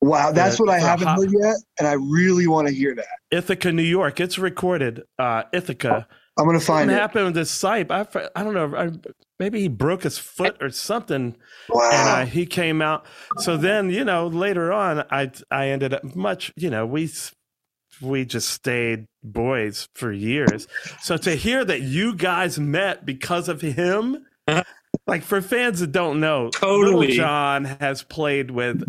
E: Wow, that's
B: uh,
E: what I haven't
B: hot-
E: heard yet, and I really want to hear that.
B: Ithaca, New York. It's recorded. Uh, Ithaca.
E: I'm gonna
B: Something
E: find it.
B: What happened with this site. I, I don't know. I, maybe he broke his foot or something,
E: Wow.
B: and uh, he came out. So then, you know, later on, I I ended up much. You know, we we just stayed boys for years. So to hear that you guys met because of him. Like for fans that don't know,
D: Totally.
B: Little John has played with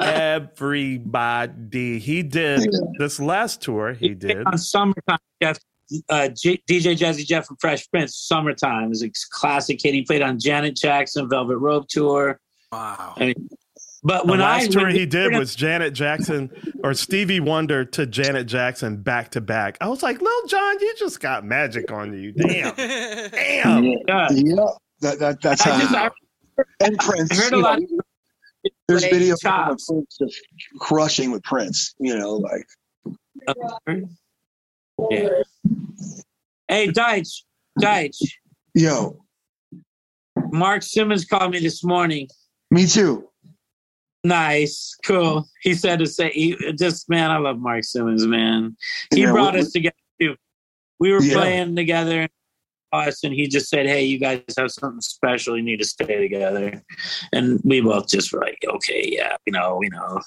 B: everybody. He did this last tour. He did.
D: on summertime. Jeff, uh, J- DJ Jazzy Jeff from Fresh Prince. Summertime is a classic hit. He played on Janet Jackson Velvet Rope tour.
C: Wow.
D: I mean, but
B: The
D: when
B: last
D: I
B: tour
D: when
B: he
D: we
B: did
D: were-
B: was Janet Jackson or Stevie Wonder to Janet Jackson back to back. I was like, Lil John, you just got magic on you. Damn. Damn.
D: Yeah.
E: Yeah, that, that that's
D: I
E: how.
D: just I
E: and Prince.
D: I heard a lot.
E: know, there's
D: play
E: videos of
D: chops.
E: Prince just crushing with Prince. You know, like
D: Yeah. Hey, Deitch, Deitch.
E: yo,
D: Mark Simmons called me this morning.
E: me too.
D: Nice, cool. He said to say, he, just man, I love Mark Simmons, man. He
E: Yeah,
D: brought
E: we-
D: us together too. We were
E: Yeah.
D: playing together, us, and he just said, "Hey, you guys have something special. You need to stay together." And we both just were like, "Okay, yeah, you know, you know."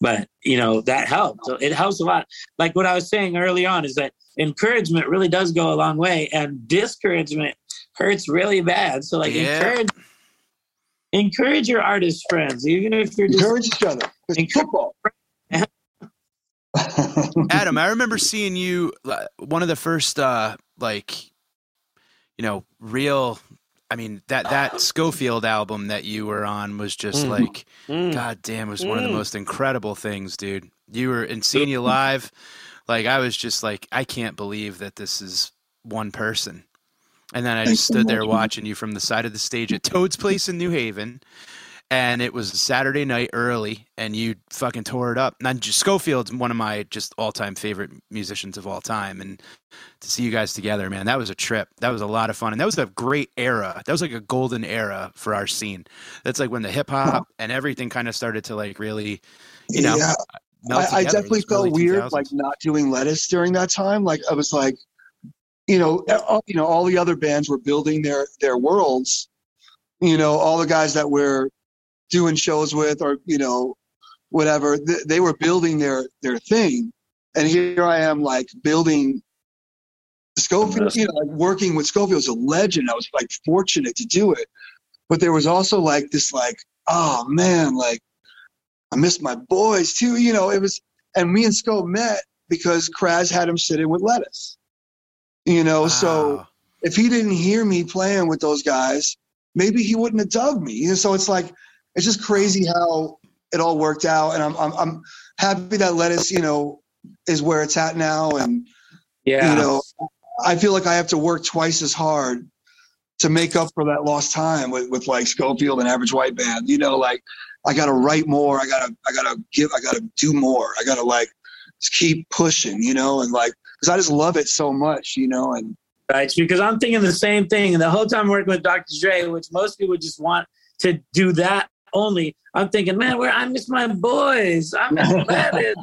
D: But you know that helped. It helps a lot. Like what I was saying early on is that encouragement really does go a long way, and discouragement hurts really bad. So like
C: Yeah.
D: encourage. Encourage your artist friends, even if you're just
E: Encourage each other. It's
D: Encourage-
E: football.
C: Adam, I remember seeing you uh, one of the first uh like you know, real I mean that that Scofield album that you were on was just
B: Mm.
C: like
B: Mm.
C: god damn, it was one of the
B: Mm.
C: most incredible things, dude. You were and seeing you live, like I was just like I can't believe that this is one person. And then I
E: Thanks
C: just
E: so
C: stood there watching you from the side of the stage at Toad's Place in New Haven. And it was a Saturday night early, and you fucking tore it up. And just Scofield's one of my just all time favorite musicians of all time. And to see you guys together, man, that was a trip. That was a lot of fun. And that was a great era. That was like a golden era for our scene. That's like when the hip hop and everything kind of started to like really, you know,
E: yeah,
C: melt
E: I, I definitely felt weird,
C: 2000s.
E: like not doing lettuce during that time. Like I was like, you know, all, you know, all the other bands were building their their worlds. You know, all the guys that were doing shows with, or you know, whatever. Th- they were building their their thing, and here I am like building Scofield. You know, like working with Scofield was a legend. I was like fortunate to do it, but there was also like this like, oh man, like I miss my boys too. You know, it was, and me and Scope met because Kraz had him sitting with Lettuce. You know, so if he didn't hear me playing with those guys, maybe he wouldn't have dug me. You know, so it's like it's just crazy how it all worked out, and I'm I'm, I'm happy that Lettuce, you know, is where it's at now, and
D: Yeah.
E: you know, I feel like I have to work twice as hard to make up for that lost time with, with like Scofield and Average White Band. You know, like I got to write more. I gotta, I gotta give, I gotta do more. I gotta like just keep pushing, you know, and like, cause I just love it so much, you know, and
D: right? Because I'm thinking the same thing. And the whole time working with Dr. Dre, which most people just want to do that only, I'm thinking, man, where I miss my boys. I miss Lettuce.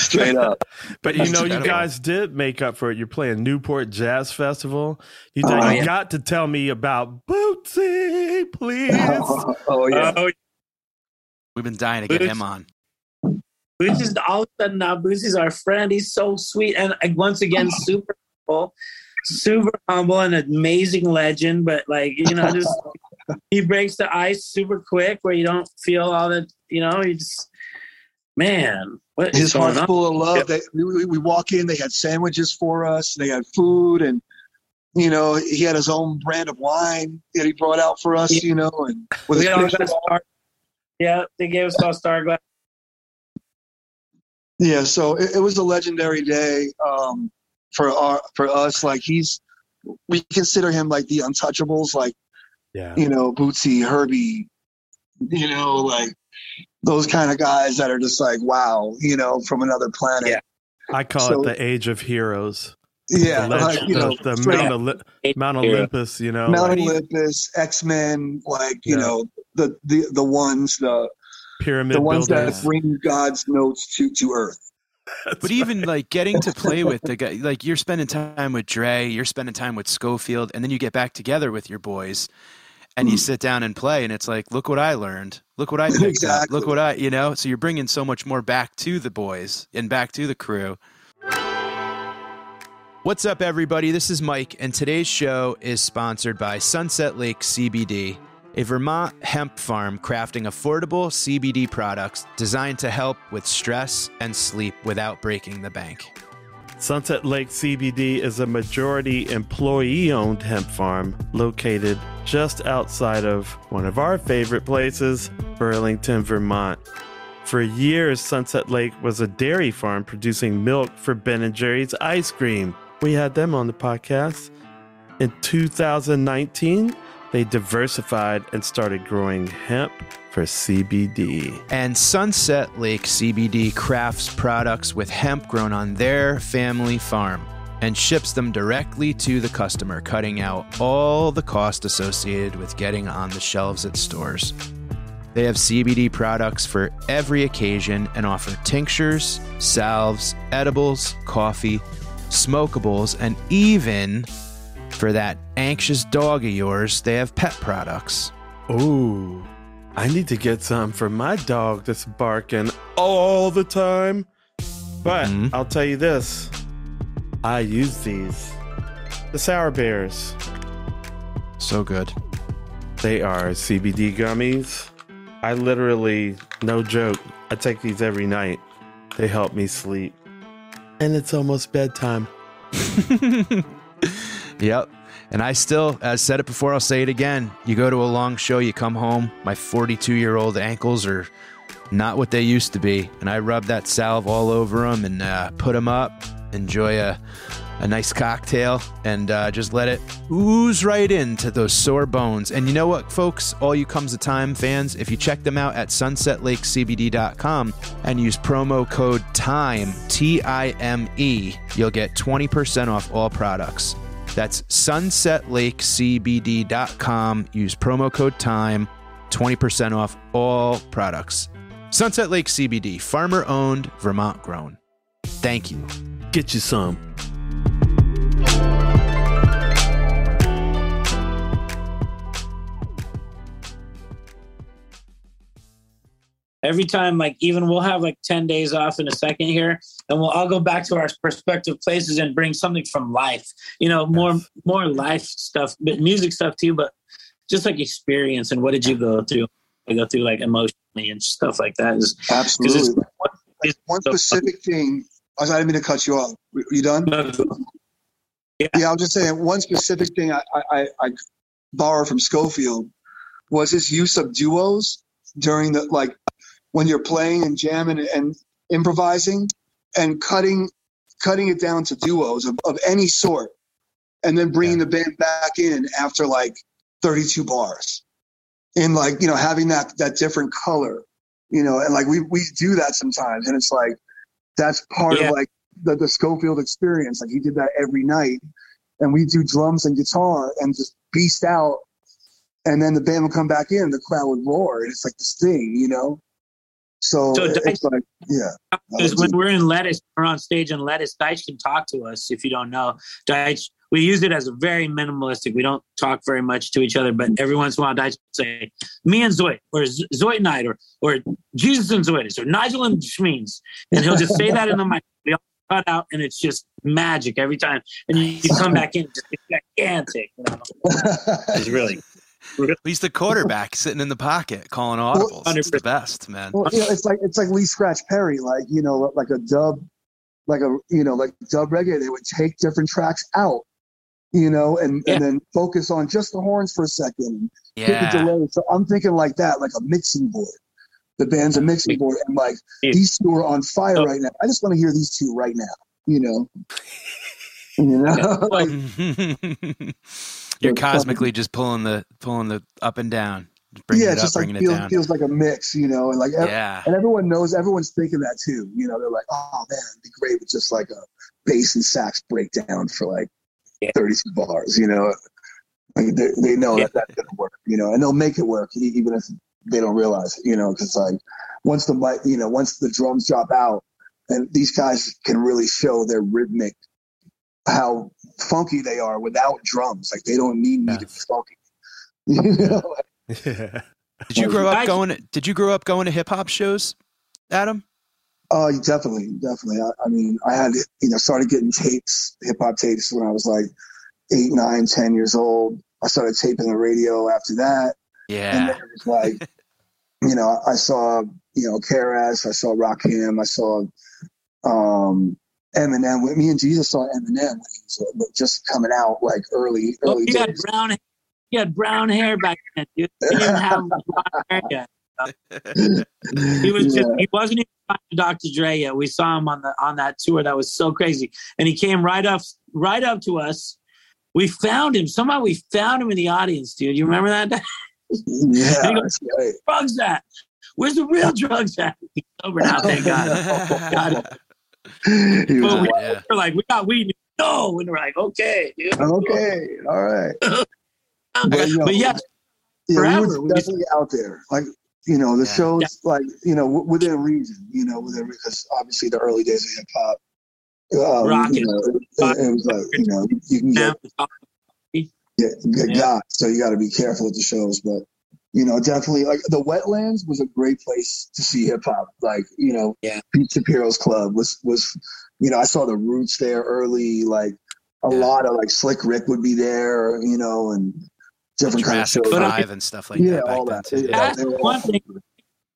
E: straight up.
B: But you know, you guys did make up for it. You're playing Newport Jazz Festival. You,
E: Oh,
B: you
D: yeah.
B: got to tell me about Bootsy, please.
E: oh yeah.
D: Oh,
C: We've been dying to get
D: Boots.
C: him on.
D: Boots is all of a sudden now Boots is our friend. He's so sweet and once again oh. super humble, super humble and amazing legend. But like you know, just he breaks the ice super quick where you don't feel all that. You know, you just man, what is
E: His
D: going
E: heart's
D: on?
E: full of love. They, we, we walk in, they had sandwiches for us. They had food, and you know, he had his own brand of wine that he brought out for us. You know, and with
D: We
E: his
D: all
E: picture
D: star- yeah, they gave us all star glass.
E: Yeah, so it, it was a legendary day um, for our for us. Like he's, we consider him like the untouchables. Like
B: Yeah.
E: you know, Bootsy, Herbie, you know, like those kind of guys that are just like wow, you know, from another planet.
D: Yeah.
B: I call
E: So-
B: it the Age of Heroes.
E: Yeah,
B: the,
E: like you
B: the-
E: know,
B: the
E: straight
B: Mount,
E: up.
B: Oli- Mount Olympus, you know.
E: Mount
B: like
E: Olympus, X Men, like you
B: Yeah.
E: know, the the the ones the
B: pyramid
E: the ones
B: builders.
E: that bring God's notes to to Earth.
C: But even like getting to play with the guy, like you're spending time with Dre, you're spending time with Scofield, and then you get back together with your boys and you hmm. sit down and play, and it's like, look what I learned. Look what I picked up. Look what I, you know, so you're bringing so much more back to the boys and back to the crew. What's up, everybody? This is Mike, and today's show is sponsored by Sunset Lake CBD, a Vermont hemp farm crafting affordable CBD products designed to help with stress and sleep without breaking the bank.
B: Sunset Lake CBD is a majority employee owned hemp farm located just outside of one of our favorite places, Burlington, Vermont. For years, Sunset Lake was a dairy farm producing milk for Ben and Jerry's ice cream. We had them on the podcast. In 2019, they diversified and started growing hemp for CBD.
C: And Sunset Lake CBD crafts products with hemp grown on their family farm and ships them directly to the customer, cutting out all the cost associated with getting on the shelves at stores. They have CBD products for every occasion and offer tinctures, salves, edibles, coffee, smokables, and even for that anxious dog of yours, they have pet products.
B: Ooh, I need to get some for my dog that's barking all the time. But
C: Mhm.
B: I'll tell you this I use these. The Sour Bears.
C: So good.
B: They are CBD gummies. I literally, no joke, I take these every night. They help me sleep. And it's almost bedtime.
C: Yep. And I still, as said it before, I'll say it again. You go to a long show, you come home, my 42 year old ankles are not what they used to be. And I rub that salve all over them and uh, put them up, enjoy a, a nice cocktail, and uh, just let it ooze right into those sore bones. And you know what, folks? All you Comes a Time fans, if you check them out at sunsetlakecbd.com and use promo code TIME, T I M E, you'll get 20% off all products. That's sunsetlakecbd.com. Use promo code TIME, 20% off all products. Sunset Lake CBD, farmer owned, Vermont grown. Thank you.
B: Get you some.
D: every time, like even we'll have like 10 days off in a second here and we'll all go back to our respective places and bring something from life, you know, more, more life stuff, but music stuff too, but just like experience and what did you go through? I go through like emotionally and stuff like that is
E: Absolutely.
D: it's
E: One
D: so-
E: specific thing. I didn't mean to cut you off. You done?
D: Yeah.
E: Yeah, I was just saying one specific thing I, I, I, I borrowed from Scofield was his use of duos during the like when you're playing and jamming and improvising and cutting cutting it down to duos of, of any sort and then bringing the band back in after like 32 bars and like you know having that that different color you know and like we we do that sometimes and it's like that's part
D: Yeah.
E: of like the, the Scofield experience. Like he did that every night, and we do drums and guitar and just beast out, and then the band would come back in, the crowd would roar, and it's like this thing, you know. So,
D: So
E: it's like, yeah,
D: Because when we're in Lettuce, we're on stage and Lettuce, Deitch can talk to us if you don't know. Deitch, we use it as a very minimalistic. We don't talk very much to each other, but every once in a while, Deitch will say, me and Zoit, or Z- Zoit Night, or, or Jesus and Zoidis, or Nigel and Schmeens. And he'll just say that in the mic. We all cut out, and it's just magic every time. And you, you come back in, just gigantic. You know? It's really.
C: He's the quarterback sitting in the pocket calling audibles. It's the best, man.
E: well, you know, it's like it's like Lee Scratch Perry, like you know, like a dub, like a you know, like dub reggae. They would take different tracks out, you know, and
D: Yeah.
E: and then focus on just the horns for a second and the
C: Yeah.
E: delay. So I'm thinking like that, like a mixing board. The band's a mixing board, and like these two are on fire
D: Oh.
E: right now. I just want to hear these two right now. You know, you know, like
C: You're cosmically just pulling the pulling the up and down, bringing
E: yeah,
C: it
E: it's
C: up,
E: just like
C: it
E: feels feels like a mix, you know, and like
C: yeah,
E: and everyone knows, everyone's thinking that too. You know, they're like, oh man, it'd be great with just like a bass and sax breakdown for like
D: Yeah.
E: 32 bars, you know. Like they, they know
D: Yeah.
E: that that's going to work, you know, and they'll make it work even if they don't realize it, you know, because like once the you know, once the drums drop out and these guys can really show their rhythmic, how funky they are without drums. Like they don't need me to be funky. You know,
B: Yeah.
C: did you grow up
D: I-
C: going? Did you grow up going to hip hop shows, Adam?
E: Oh, definitely, definitely. I, I mean, I had you know started getting tapes, hip hop tapes when I was like eight, nine, ten years old. I started taping the radio after that, and
C: Yeah,
E: then it was like, you know, I saw you know KRS, I saw Rakim, I saw um Eminem. Me and Jesus saw Eminem when he was uh, just coming out like early,
D: Oh,
E: early
D: he had brown hair. He had brown hair back then. Dude. He didn't have brown hair yet. He was just
E: Yeah.
D: he wasn't even signed to Dr. Dre yet. We saw him on the on that tour. That was so crazy. And he came right up right up to us. We found him. Somehow we found him in the audience, dude. You remember that?
E: Yeah,
D: And he
E: that's right.
D: drugs at? Where's the real drugs at? He's sober now, thank God. God.
E: He was
C: yeah.
D: we're like, we got weed. No, and we're like, okay, dude.
E: okay, all right. But, you know,
D: But yeah,
E: yeah,
D: forever.
E: we
D: We
E: were definitely out there. Like, you know, the
C: Yeah.
E: shows,
D: Yeah.
E: like, you know, w- within reason, you know, within because obviously the early days of hip hop, um,
D: Rocket.
E: you know, it, it, it was like, you know, you can get, get
D: Yeah.
E: got, so you got to be careful with the shows. But, you know, definitely, like, the Wetlands was a great place to see hip hop. Like, you know,
D: Yeah.
E: Pete Shapiro's Club was, was, you know, I saw the Roots there early, like, a
C: Yeah.
E: lot of like Slick Rick would be there, you know, and different kind of shows.
D: But
C: Five and stuff like
E: Yeah,
C: that back
E: all that.
C: too.
E: Yeah.
C: Yeah.
D: That's
E: they
D: one thing.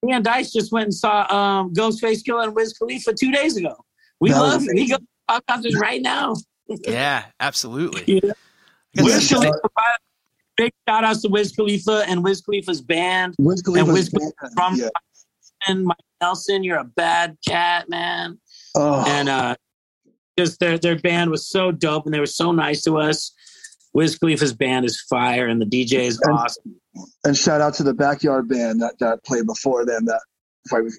D: Me and Dice just went and saw um, Ghostface Killah and Wiz Khalifa two days ago. We
E: That
D: love it. We
E: amazing.
D: go to concerts right now.
C: Yeah, absolutely.
D: Yeah.
C: I guess
D: Wiz
C: that's-
D: Khalifa, big shout outs to Wiz Khalifa and Wiz Khalifa's band.
E: Wiz Khalifa's
D: Wiz
E: band,
D: from-
E: yeah.
D: And Mike Nelson, you're a bad cat, man.
E: Oh,
D: And uh, just their their band was so dope, and they were so nice to us. Wiz Khalifa's band is fire, and the DJ is
E: And-
D: awesome.
E: and shout out to the backyard band that, that played before them that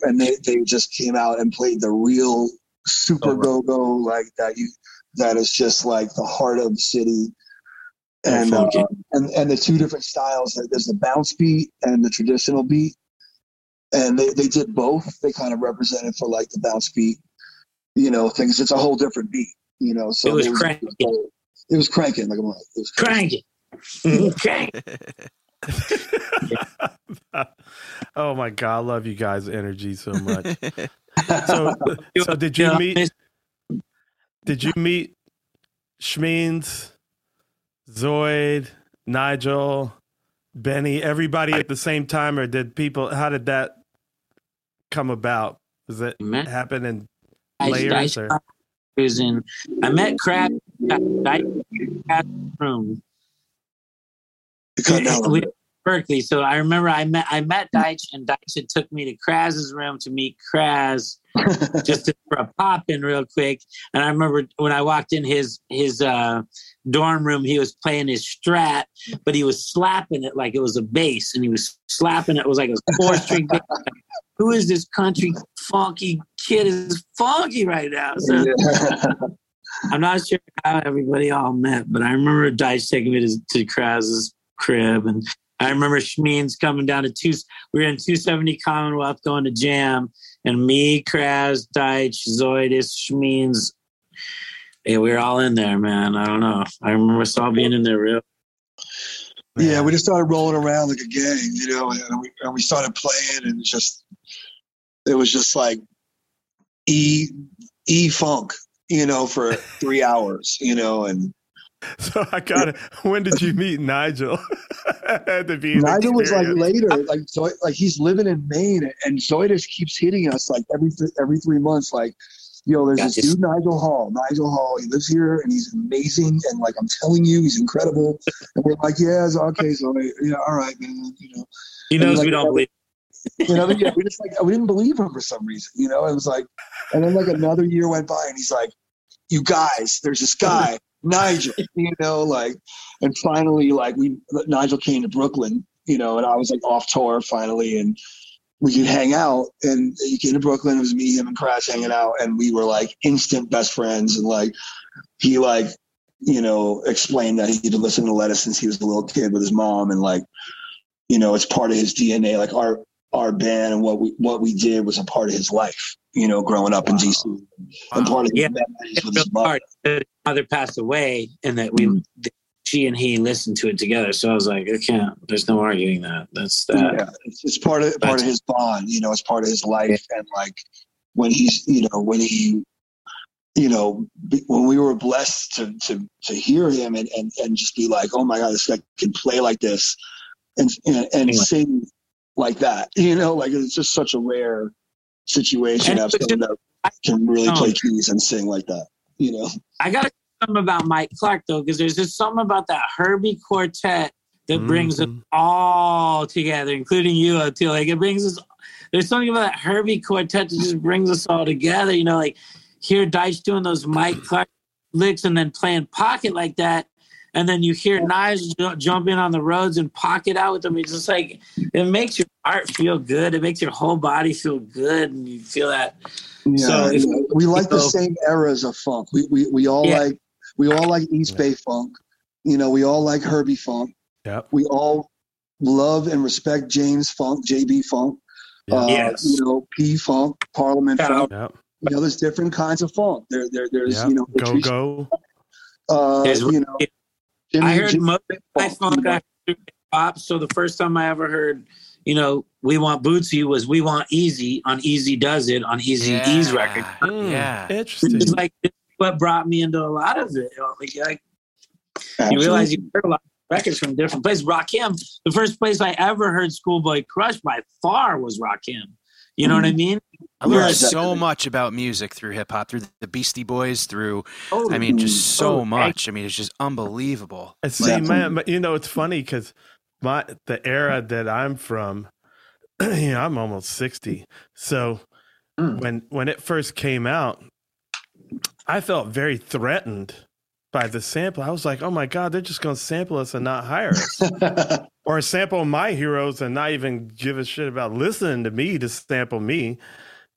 E: and they, they just came out and played the real super
D: Oh,
E: go go like that you that is just like the heart of the city and uh, and and the two different styles there's the bounce beat and the traditional beat and they, they did both they kind of represented for like the bounce beat you know things it's a whole different beat you know so
D: It was
E: they was-
D: cranking.
E: it was cranking like I'm like it was cranking.
D: Crank it. Crank.
B: Oh my god, I love you guys' energy so much. so, so did you meet? Did you meet Schmeens, Zoid, Nigel, Benny, everybody at the same time, or did people? How did that come about? Does it
D: Met-
B: happen in
D: I-
B: layers
D: I-
B: or?
D: was in. I met Crab at room.
E: You cut down.
D: We- Berklee. So I remember I met I met Deitch and Deitch had took me to Kraz's room to meet Kraz just to, for a pop in real quick. And I remember when I walked in his his uh, dorm room, he was playing his Strat, but he was slapping it like it was a bass, and he was slapping it. It was like a four string. bass. Who is this country funky kid? Is funky right now. So I'm not sure how everybody all met, but I remember Dice taking me to, to Kraz's crib, and I remember Schmeens coming down to two. We were in 270 Commonwealth going to jam, and me, Kraz, Deitch, Zoidis, Schmeens. Yeah, we were all in there, man. I don't know. I remember us all being in there real.
E: Yeah, we just started rolling around like a gang, you know, and we, and we started playing, and just it was just like e e funk, you know, for three hours, you know, and
B: So I got it. When did you meet Nigel? Had to be
E: Nigel was like later, like so, like he's living in Maine, and Zoidis keeps hitting us like every th- every three months, like. Yo, there's this
D: Gotcha.
E: dude Nigel Hall. Nigel Hall. He lives here, and he's amazing. And like I'm telling you, he's incredible. And we're like, yeah, it's okay, so yeah, all right, man. You know,
D: He knows
E: like-
D: we don't believe.
E: you know, yeah, we just like we didn't believe him for some reason. You know, it was like, and then like another year went by, and he's like, "You guys, there's this guy, Nigel." You know, like, and finally, like we Nigel came to Brooklyn. You know, and I was like off tour finally, and we could hang out. And he came to Brooklyn. It was me, him, and Crash hanging out, and we were like instant best friends. And like, he like, you know, explained that he had listened to Lettuce since he was a little kid with his mom, and like, you know, it's part of his DNA. Like our our band and what we what we did was a part of his life. You know, growing up in DC, and part of his
D: Yeah.
E: memories with his mother.
D: hard. Mother passed away, and that we, mm-hmm. she and he listened to it together. So I was like, I can't. There's no arguing that. That's that.
E: yeah, it's, it's part of part of his bond. You know, it's part of his life, and like when he's, you know, when he, you know, when we were blessed to to to hear him and and and just be like, oh my god, this guy can play like this, and and, and
D: Anyway.
E: sing like that. You know, like it's just such a rare situation
D: And
E: to have someone that can really play keys and sing like that. You know,
D: I got to something about Mike Clark though, because there's just something about that Herbie quartet that brings us
B: Mhm.
D: all together, including you too. Like it brings us. There's something about that Herbie quartet that just brings us all together. You know, like hear Dice doing those Mike Clark licks and then playing pocket like that. And then you hear Knives ju- jump in on the Rhodes and pocket out with them. It's just like it makes your heart feel good. It makes your whole body feel good, and you feel that.
E: Yeah,
D: So if-
E: we like the
D: so-
E: same eras of funk. We we, we all
D: Yeah.
E: like we all like East Bay funk. You know, we all like Herbie funk.
B: Yep.
E: We all love and respect James Funk, JB Funk. Uh,
D: Yes.
E: You know, P Funk, Parliament
D: Yeah.
E: Funk.
B: Yep.
E: You know, there's different kinds of funk. There, there there's
B: Yep.
E: you know,
B: Go go.
E: Uh,
D: There's-
E: you know, Jimmy,
D: I heard
E: Jimmy
D: most of my
E: Funk,
D: funk
E: you know.
D: I heard hip hop. So the first time I ever heard, you know, "We Want Bootsy" was "We Want Eazy" on Eazy-Duz-It on Easy E's record.
B: Hmm,
C: Yeah.
B: Interesting.
D: It's like this is what brought me into a lot of it. You, like, like, you realize you heard a lot of records from different places. Rakim, the first place I ever heard Schoolboy Crush by far was Rakim. You know what I mean?
C: I learned
E: Yeah,
C: so much about music through hip hop, through the Beastie Boys, through
D: Oh,
C: I mean, just so
D: Oh,
C: much. I mean, it's just unbelievable.
B: Uh, See,
E: Definitely.
B: man, but, you know, it's funny because my the era that I'm from, you know, I'm almost sixty. So
D: Mm.
B: when when it first came out, I felt very threatened by the sample. I was like, oh my god, they're just going to sample us and not hire us, or sample my heroes and not even give a shit about listening to me to sample me,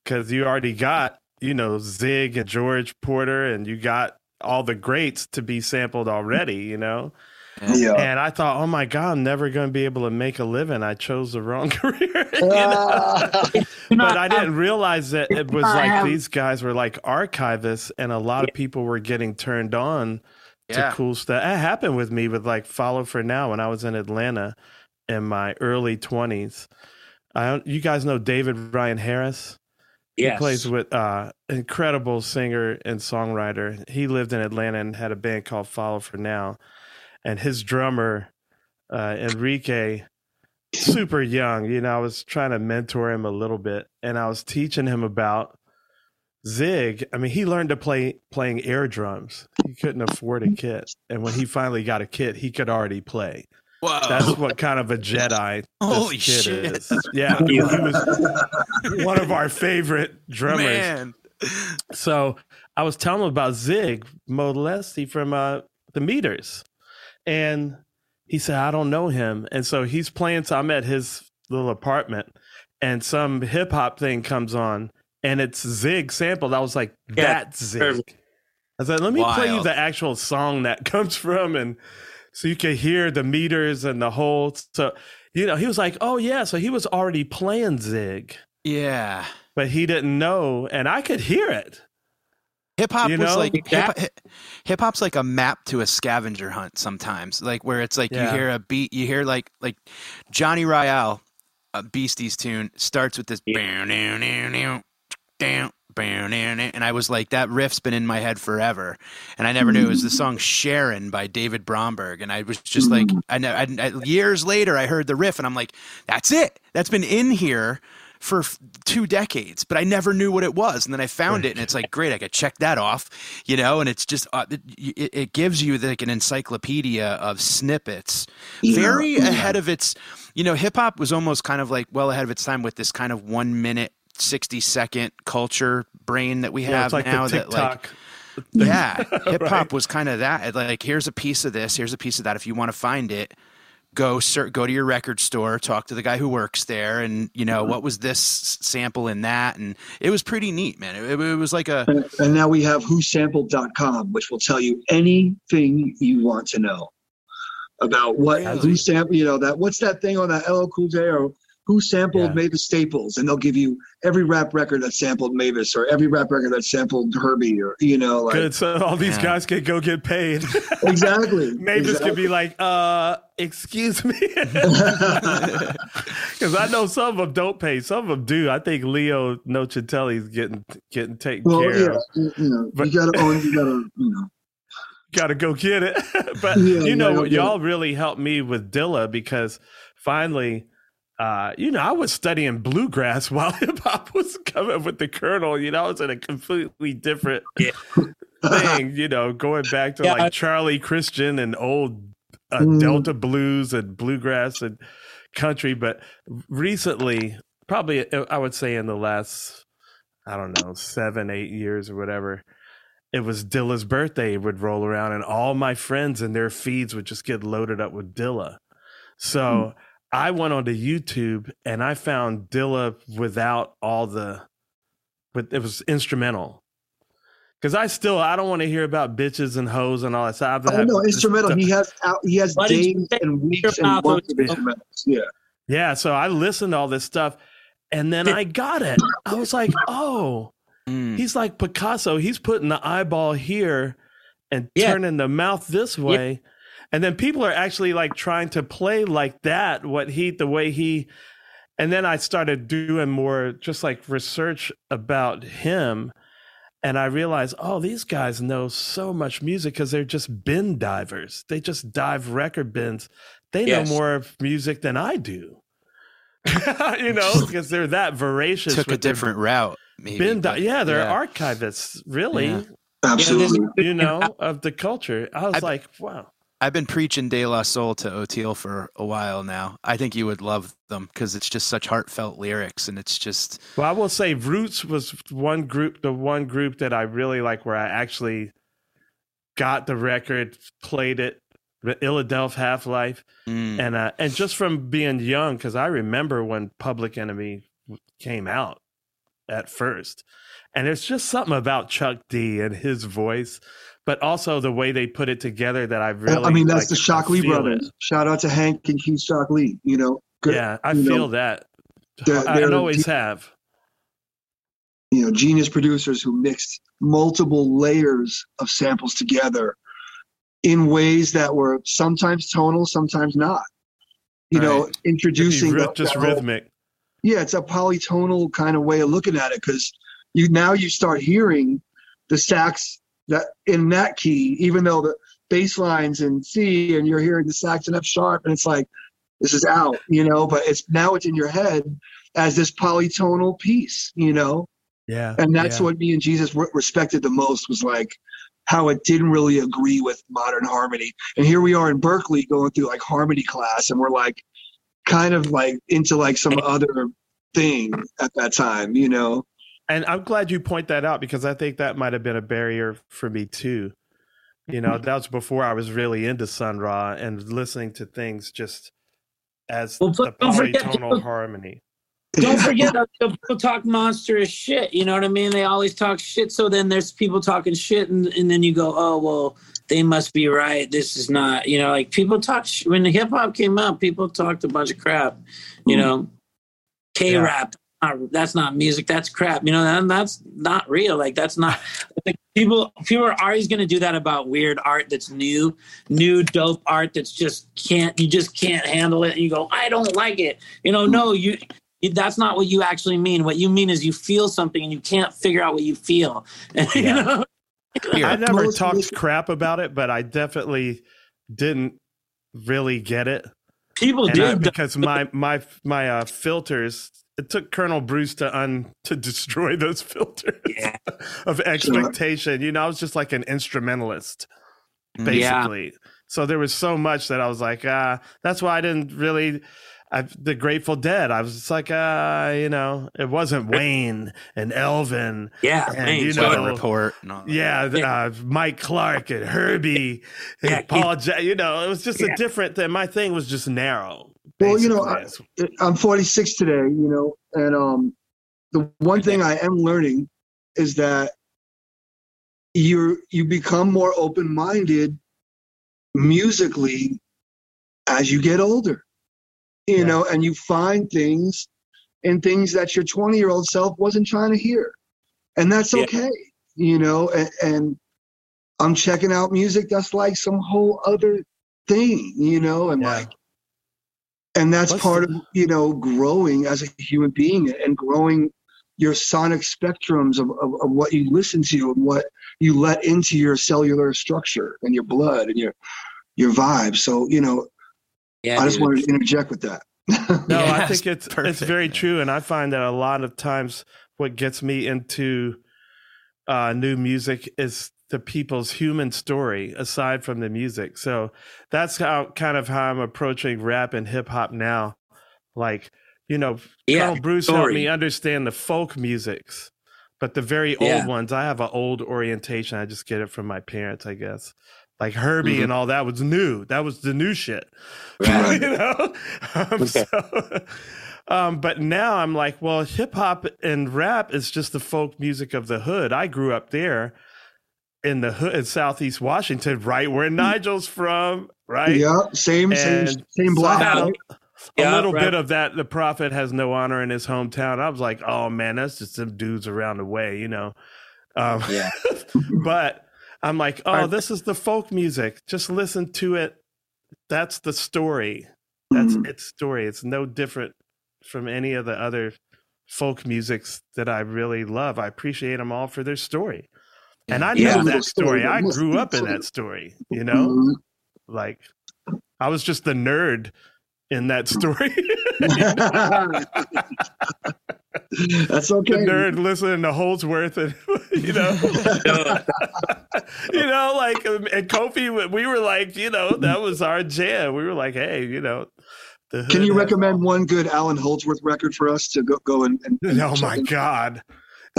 B: because you already got you know Zig and George Porter, and you got all the greats to be sampled already. You know.
E: Yeah.
B: And I thought, oh my God, I'm never going to be able to make a living. I chose the wrong career. you know?
E: Ah,
B: But I didn't realize that it was like
D: have-
B: these guys were like archivists, and a lot of people were getting turned on
C: Yeah.
B: to cool stuff. It happened with me with like Follow for Now when I was in Atlanta in my early 20s. I don't, you guys know David Ryan Harris.
D: Yes.
B: He plays with uh incredible singer and songwriter. He lived in Atlanta and had a band called Follow for Now. And his drummer, uh, Enrique, super young, you know, I was trying to mentor him a little bit and I was teaching him about Zig. I mean, he learned to play playing air drums. He couldn't afford a kit. And when he finally got a kit, he could already play.
C: Whoa.
B: That's what kind of a Jedi this
C: Holy
B: kid
C: shit.
B: is. Yeah, he was one of our favorite drummers.
C: Man.
B: So I was telling him about Zig Modeliste from uh, the Meters, and he said I don't know him, and so he's playing. So I'm at his little apartment, and some hip hop thing comes on, and it's Zig sampled. I was like,
D: Yeah,
B: "That's Zig."
D: perfect.
B: I said, "Let me play you the actual song that comes from," and so you can hear the meters and the whole. So you know, he was like, "Oh yeah," so he was already playing Zig,
C: Yeah.
B: but he didn't know, and I could hear it.
C: Hip hop
B: You
C: was
B: know?
C: like hip hip hop's like a map to a scavenger hunt sometimes. Like where it's like you hear a beat, you hear like like Johnny Ryall, a Beasties tune starts with this down down down down and I was like that riff's been in my head forever and I never knew it was the song Sharon by David Bromberg and I was just like I know I, years later I heard the riff and I'm like that's it that's been in here for f- two decades, but I never knew what it was. And then I found it, and it's like, great, I could check that off, you know. And it's just, uh, it, it gives you like an encyclopedia of snippets, very ahead of its, you know, hip hop was almost kind of like well ahead of its time with this kind of one minute, sixty second culture brain that we
B: Yeah,
C: have
B: like
C: now. that like,
B: TikTok.
C: yeah, hip hop was kind of that. Like, here's a piece of this, here's a piece of that. If you want to find it, go ser- go to your record store, talk to the guy who works there, and you know what was this sample in that, and it was pretty neat, man. It, it was like a
E: And, and now we have whosampled.com, which will tell you anything you want to know about what
C: Really?
E: who sampled, you know, that what's that thing on that LL Cool J or who sampled
B: Yeah.
E: Mavis Staples, and they'll give you every rap record that sampled Mavis or every rap record that sampled Herbie or you know, like
B: Good. So all these
C: Yeah.
B: guys can go get paid.
E: exactly.
B: Mavis could be like, uh, excuse me. Because I know some of them don't pay. Some of them do. I think Leo Nocentelli's getting getting taken
E: well,
B: care
E: yeah,
B: of.
E: you know,
B: But-
E: you gotta own, you gotta, you know.
B: Got to go get it. but
E: Yeah,
B: you know,
E: yeah.
B: y'all really helped me with Dilla because finally, uh, you know, I was studying bluegrass while hip hop was coming with the Colonel. You know, I was in a completely different thing. You know, going back to
D: Yeah,
B: like
D: I-
B: Charlie Christian and old uh,
E: Mm.
B: Delta blues and bluegrass and country. But recently, probably uh, I would say in the last, I don't know, seven, eight years or whatever, it was Dilla's birthday would roll around and all my friends and their feeds would just get loaded up with Dilla. So I went onto YouTube and I found Dilla without all the, but it was instrumental. Cause I still I don't want to hear about bitches and hoes and all that stuff.
E: Oh no, instrumental. He has out, he has
D: Why
E: days and weeks and months of
D: was-
E: instrumentals. Yeah.
B: Yeah, so I listened to all this stuff and then I got it. I was like, oh,
C: mm,
B: he's like Picasso. He's putting the eyeball here and
D: Yeah.
B: turning the mouth this way. And then people are actually like trying to play like that, what he, the way he, and then I started doing more just like research about him. And I realized, oh, these guys know so much music because they're just bin divers. They just dive record bins. They
D: Yes.
B: know more of music than I do. you know, because they're that voracious.
C: took a
B: with their
C: different route. Maybe,
B: bin
C: but-
B: di- yeah, they're
C: yeah.
B: archivists, really,
C: Yeah.
E: Absolutely.
B: you know, of the culture. I was
C: I've-
B: like, wow.
C: I've been preaching De La Soul to Oteil for a while now. I think you would love them because it's just such heartfelt lyrics, and it's just
B: Well, I will say Roots was one group, the one group that I really like where I actually got the record, played it, Illadelph Half Life,
C: mm,
B: and uh, and just from being young, because I remember when Public Enemy came out at first, and there's just something about Chuck D and his voice, but also the way they put it together that I really.
E: I mean, that's
B: like,
E: the Shock
B: I
E: Lee brothers.
B: it.
E: Shout out to Hank and Keith Shocklee. You know, good,
B: Yeah, I
E: you know,
B: feel that.
E: they're-
B: I
E: they're-
B: always have.
E: you know, genius producers who mixed multiple layers of samples together in ways that were sometimes tonal, sometimes not. You know, introducing the-
B: just
E: whole-
B: rhythmic.
E: yeah, it's a polytonal kind of way of looking at it because you now you start hearing the sax that in that key, even though the bass lines in C and you're hearing the sax in F sharp, and it's like this is out, you know, but it's now it's in your head as this polytonal piece, you know,
B: Yeah.
E: and that's
B: yeah.
E: what me and Jesus re- respected the most was like how it didn't really agree with modern harmony. And here we are in Berklee going through like harmony class, and we're like kind of like into like some other thing at that time, you know.
B: And I'm glad you point that out because I think that might have been a barrier for me too. You know, mm-hmm. that was before I was really into Sun Ra and listening to things just as
D: Well,
B: the
D: don't forget-
B: polytonal harmony.
D: Don't forget people talk monstrous shit. You know what I mean? They always talk shit. So then there's people talking shit, and, and then you go, oh well, they must be right. This is not. You know, like people talk sh- when the hip hop came out. People talked a bunch of crap. You mm. know, K rap. That's not music. That's crap. You know, and that's not real. Like that's not. Like people, people are always going to do that about weird art that's new, new dope art that's just can't. You just can't handle it, and you go, I don't like it. You know, no, you that's not what you actually mean. What you mean is you feel something and you can't figure out what you feel. And, you know,
B: I never
E: Most-
B: talked crap about it, but I definitely didn't really get it.
D: people
B: And I- because my my my uh, filters. It took Colonel Bruce to un to destroy those filters
D: Yeah.
B: of expectation. You know, I was just like an instrumentalist, basically. So there was so much that I was like, ah, that's why I didn't really. I, the Grateful Dead. I was just like, uh, you know, it wasn't Wayne and Elvin.
D: yeah,
B: and,
D: man,
B: you know,
C: Weather report. And all.
B: Yeah, uh, Mike Clark and Herbie and
D: Yeah,
B: Paul. Ja- you know, it was just
D: Yeah.
B: a different thing. My thing was just narrow.
E: Well, you know,
B: basically.
E: I'm 46 today, you know, and um, the one thing I am learning is that you you become more open minded musically as you get older, you
B: Yeah.
E: know, and you find things and things that your 20 year old self wasn't trying to hear, and that's
D: Yeah.
E: okay, you know, and, and I'm checking out music that's like some whole other thing, you know, and
B: Yeah.
E: like and that's
B: What's
E: part
B: the-
E: of you know growing as a human being and growing your sonic spectrums of, of, of what you listen to and what you let into your cellular structure and your blood and your your vibe. So you know
D: yeah,
E: i just
D: dude.
E: wanted to interject with that.
B: No, I think it's it's very true, and I find that a lot of times what gets me into uh, new music is the people's human story, aside from the music. So that's how kind of how I'm approaching rap and hip hop now. Like you know,
D: Yeah,
B: Colonel Bruce helped me understand the folk musics, but the very
D: Yeah.
B: old ones, I have an old orientation. I just get it from my parents, I guess. Like Herbie
D: Mhm.
B: and all that was new. That was the new shit.
D: Right.
B: you know? Um,
D: Okay.
B: so, um, but now I'm like, well, hip hop and rap is just the folk music of the hood. I grew up there in the hood in Southeast Washington, right where Nigel's from, right?
E: yeah same same
B: And
E: same block
B: so
E: right?
B: a
D: Yeah,
B: little
D: right.
B: bit of that. The prophet has no honor in his hometown. I was like, oh man, that's just some dudes around the way, you know. Um,
D: Yeah.
B: but I'm like, oh, this is the folk music. Just listen to it. That's the story. That's
E: Mhm.
B: its story. It's no different from any of the other folk musics that I really love. I appreciate them all for their story. And I
D: Yeah.
B: know that story. I grew up in that story, you know?
E: Mhm.
B: Like I was just the nerd in that story.
E: that's okay.
B: the
E: okay
B: nerd listening to Holdsworth and you know you know like um, and Kofi we were like you know that was our jam we were like hey you know
E: can you recommend one good alan holdsworth record for us to go, go and, and and
B: oh my
E: in?
B: god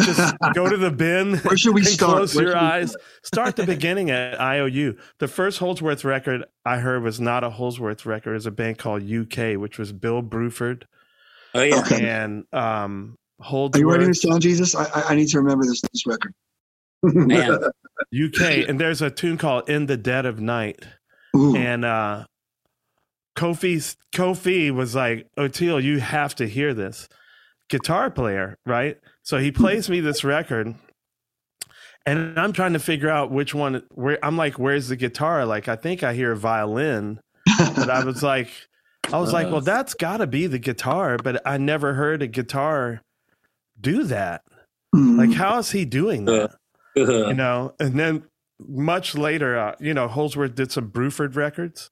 B: just go to the bin
E: Where should we
B: and
E: start?
B: close
E: Where
B: your eyes start the beginning at IOU the first Holdsworth record I heard was not a Holdsworth record it was a band called UK which was Bill Bruford
D: Oh yeah.
E: Okay.
B: and um
E: are you writing
B: Holdsworth
E: this down jesus i i, I need to remember this this record
D: Man.
B: UK, and there's a tune called "In the Dead of Night,"
E: Ooh.
B: and uh, Kofi's Kofi was like, "Oteil, you have to hear this." Guitar player, right? So he plays me this record, and I'm trying to figure out which one. Where I'm like, "Where's the guitar?" Like, I think I hear a violin, but I was like, I was like,
D: Uh.
B: well, that's got to be the guitar, but I never heard a guitar do that. Like, how is he doing that?
D: Uh,
B: You know, and then much later, uh, you know, Holdsworth did some Bruford records,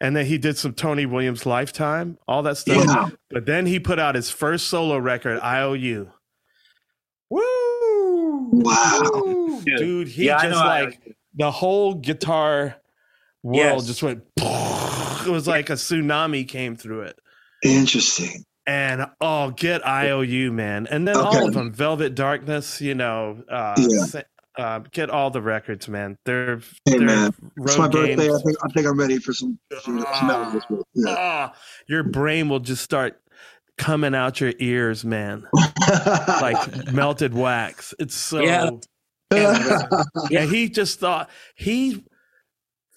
B: and then he did some Tony Williams Lifetime, all that stuff.
E: Yeah.
B: But then he put out his first solo record, IOU. Woo!
E: Wow.
B: Woo! Dude, he
D: Yeah,
B: just
D: know
B: like the whole guitar world
D: Yes.
B: just went. It was like a tsunami came through it.
E: Interesting.
B: And oh, get IOU, man. And then
E: Okay.
B: all of them, Velvet Darkness, you know, uh,
E: Yeah.
B: uh, get all the records, man. They're,
E: Hey,
B: they're
E: man. It's my
B: road
E: birthday. I think, I think I'm ready for some. some, some melodies. Yeah.
B: Ah, your brain will just start coming out your ears, man, like melted wax. It's so.
D: Yeah.
B: And he just thought he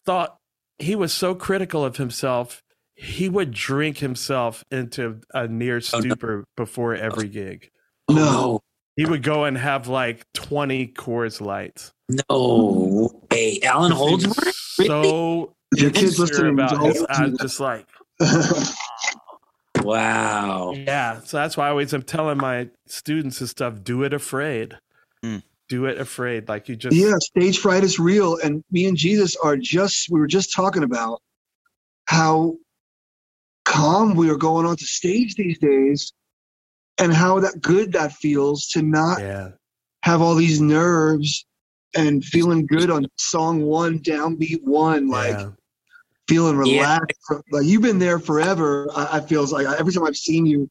B: thought he was so critical of himself. He would drink himself into a near oh, stupor before every gig.
E: no.
B: He would go and have like 20 Coors Lights.
D: No way. Alan
B: He
D: Holdsworth? Really?
B: So
E: If your kids
B: insecure
E: listening,
B: about
E: don't
B: his, I'm
E: that.
B: just like,
D: Wow.
B: yeah. So that's why I always am telling my students and stuff, do it afraid.
C: Hmm.
B: Do it afraid. Like you just,
E: yeah, stage fright is real. And me and Jesus are just, we were just talking about how calm we are going on to stage these days and how that good that feels to not
B: yeah.
E: have all these nerves and feeling good on song one, downbeat one, like
B: yeah.
E: Feeling
D: Yeah.
E: relaxed. Like you've been there forever. I, I feels like every time I've seen you,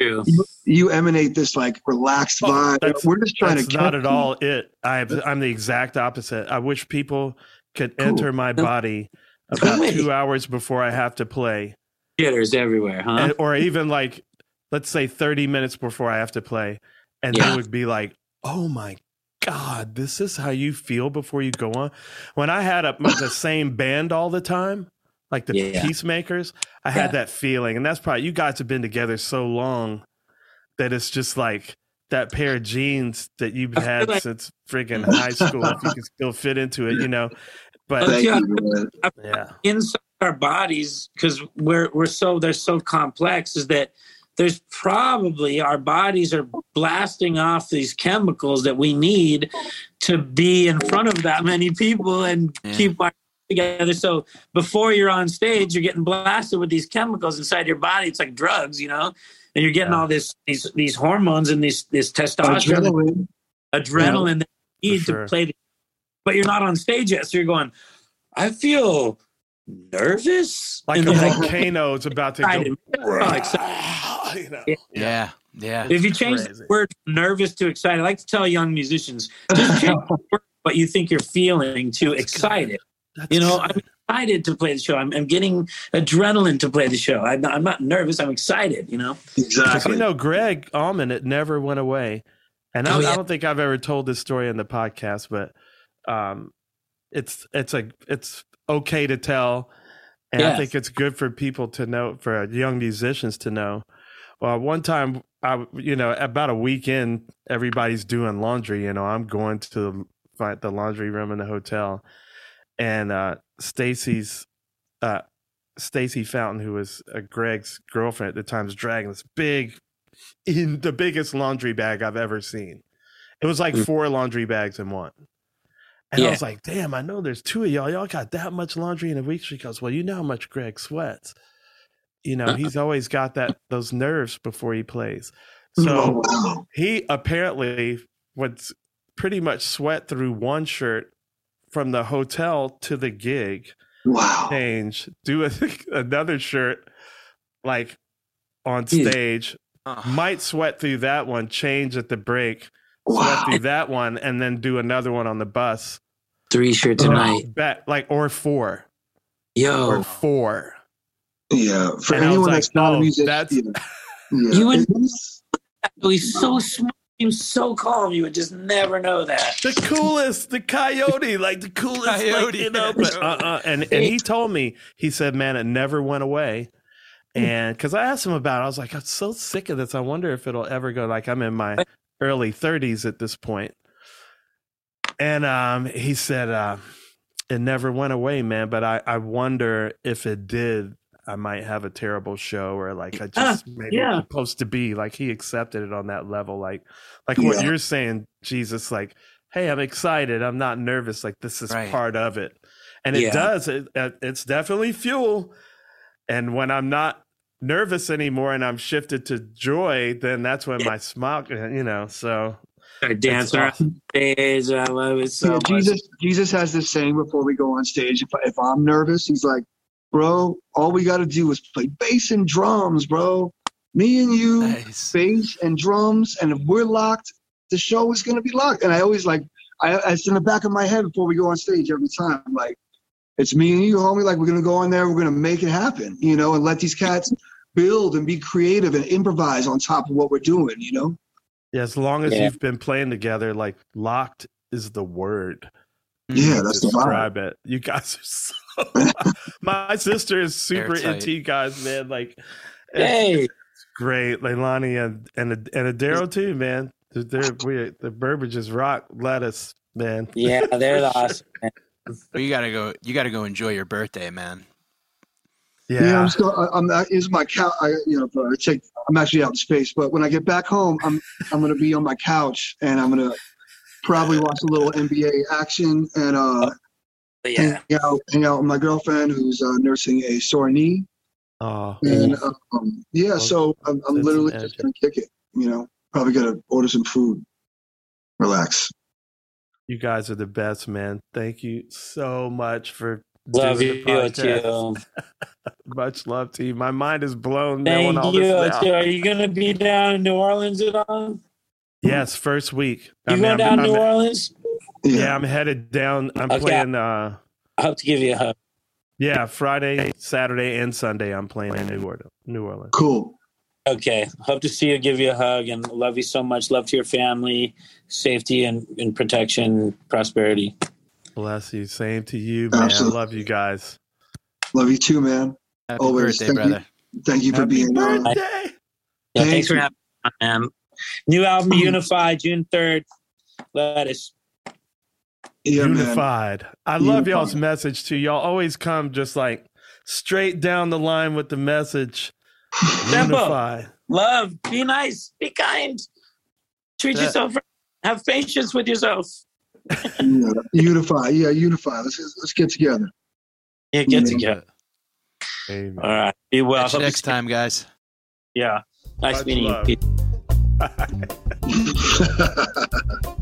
D: True.
E: you emanate this like relaxed
B: Oh,
E: vibe.
B: that's-
E: We're just trying
B: That's
E: to
B: not
E: catch
B: at all it. I, I'm the exact opposite. I wish people could
E: Cool.
B: enter my body about
D: way.
B: two hours before I have to play,
D: Jitters everywhere, huh?
B: and, or even like, let's say 30 minutes before I have to play, and
D: Yeah.
B: they would be like, "Oh my god, this is how you feel before you go on." When I had a, the same band all the time, like the
D: Yeah.
B: Peacemakers, I had that feeling, and that's probably you guys have been together so long that it's just like that pair of jeans that you've had
D: like-
B: since friggin' high school. if you can still fit into it, you know. But
D: Yeah.
B: yeah,
D: inside our bodies because we're we're so they're so complex is that there's probably our bodies are blasting off these chemicals that we need to be in front of that many people and
C: Yeah.
D: keep our together so before you're on stage you're getting blasted with these chemicals inside your body it's like drugs you know and you're getting
B: Yeah.
D: all this these these hormones and these this testosterone
E: Adrenaline.
D: adrenaline that you need
B: sure.
D: to play the, but you're not on stage yet so you're going i feel nervous
B: like
D: And
B: a volcano is about to
D: excited.
B: go.
D: Excited.
B: you know.
D: Yeah.
C: Yeah. Yeah.
D: if you change
B: Crazy.
D: the word nervous to excited i like to tell young musicians just change the word what you think you're feeling to excited
B: That's
D: you know i'm excited to play the show i'm, I'm getting adrenaline to play the show I'm not, I'm not nervous i'm excited you know
E: Exactly.
B: you know, Gregg Allman, it never went away. And I,
D: Oh, yeah.
B: I don't think I've ever told this story in the podcast, but um, it's it's a it's okay to tell, and I think it's good for people to know, for young musicians to know. Well, one time, I you know, about a weekend, everybody's doing laundry. You know, I'm going to find the laundry room in the hotel, and uh, Stacy's uh, Stacy Fountain, who was uh, Gregg's girlfriend at the time, was dragging this big, in the biggest laundry bag I've ever seen. It was like
D: Mm.
B: four laundry bags in one. And I was like, damn, I know there's two of y'all. Y'all got that much laundry in a week. She goes, Well, you know how much Gregg sweats. You know, he's always got that those nerves before he plays. So
E: oh, wow.
B: he apparently would pretty much sweat through one shirt from the hotel to the gig
E: Wow.
B: change, do a, another shirt like on stage,
C: Ugh.
B: might sweat through that one, change at the break, sweat through that one, and then do another one on the bus.
D: three shirts a night
B: bet like or four
D: yo
B: or four.
E: Yeah. For
B: And
E: anyone
B: like,
E: that's not
B: oh,
E: a musician.
B: that's-
E: yeah. Yeah.
D: You would-
E: It's-
D: he's so smart he's so calm you would just never know that
B: The coolest, the coyote, like the coolest, like,
C: Coyote.
B: you know. But uh, uh and and he told me, he said, "Man, it never went away." And because I asked him about it, I was like, "I'm so sick of this. I wonder if it'll ever go." Like I'm in my early 30s at this point, and um, he said, uh, "It never went away, man. But I I wonder if it did, I might have a terrible show or like I
D: Ah,
B: just maybe
D: yeah.
B: supposed to be. Like he accepted it on that level. Like like what you're saying, Jesus. Like, hey, I'm excited. I'm not nervous. Like this is
C: Right.
B: part of it, and it does. It, it it's definitely fuel. And when I'm not nervous anymore and I'm shifted to joy, then that's when
D: Yeah.
B: my smile. You know, so
D: Start dancing around
B: awesome.
D: stage. I love it so
E: yeah,
D: much.
E: Jesus, Jesus has this saying before we go on stage. If, if I'm nervous, he's like, bro, all we got to do is play bass and drums, bro. Me and you,
C: Nice.
E: bass and drums. And if we're locked, the show is going to be locked. And I always like, I, it's in the back of my head before we go on stage every time. Like, it's me and you, homie. Like, we're going to go in there, we're going to make it happen, you know, and let these cats build and be creative and improvise on top of what we're doing, you know?
B: yeah, as long as
D: Yeah.
B: you've been playing together, like locked is the word.
E: Yeah,
B: to
E: that's the vibe.
B: describe it. You guys are so. My sister is super into guys, man. Like,
D: Hey,
B: great, Leilani and and and Adaro too, man. They're, they're we the Burbridges rock lettuce, man.
D: yeah, they're the awesome.
C: Well, you gotta go. You gotta go enjoy your birthday, man.
E: Yeah,
B: Yeah,
E: I'm still. I- I'm. That is my couch. I, you know, I take. I'm actually out in space, but when I get back home, I'm. I'm gonna be on my couch and I'm gonna probably watch a little NBA action and uh,
D: But yeah,
E: hang out, hang out with my girlfriend who's uh, nursing a sore knee,
B: oh,
E: and um, yeah. So I'm, I'm literally just gonna kick it. You know, probably gonna order some food, relax.
B: you guys are the best, man. Thank you so much for
D: love
B: doing
D: you
B: the podcast.
D: too.
B: Much love to you. My mind is blown
D: Thank
B: all
D: you.
B: this
D: too. Are you gonna be down in New Orleans at all?
B: Yes, first week.
D: You
B: I mean,
D: going
B: I'm-
D: down to
B: I'm-
D: New Orleans?
E: Yeah.
B: Yeah, I'm headed down. I'm
D: Okay.
B: playing. uh
D: I hope to give you a hug.
B: Yeah, Friday, Saturday, and Sunday. I'm playing in New Orleans. New Orleans.
E: Cool.
D: Okay. Hope to see you. Give you a hug and love you so much. Love to your family, safety and, and protection, prosperity.
B: Bless you. Same to you, man.
E: Absolutely.
B: Love you guys.
E: Love you too, man.
C: Happy
E: Always.
C: birthday,
E: Thank you.
C: brother.
E: Thank you for
B: Happy
E: being on.
B: birthday.
D: Yeah,
E: Thank
D: thanks for having me on, man. New album Unify, June third. Lettuce.
E: Yeah, man.
B: Unified. I love
E: Unified.
B: y'all's message too. Y'all always come just like straight down the line with the message.
D: Simple.
B: Unify.
D: Love. Be nice. Be kind. Treat
C: Yeah.
D: yourself. right. Have patience with yourself.
E: Yeah, unify. Yeah, unify. Let's let's get together.
D: Yeah, get
E: Yeah.
D: together.
B: Amen.
D: All right. Be well.
C: Catch you next time, guys.
D: Yeah. Nice
B: Much
D: meeting
B: love.
D: you.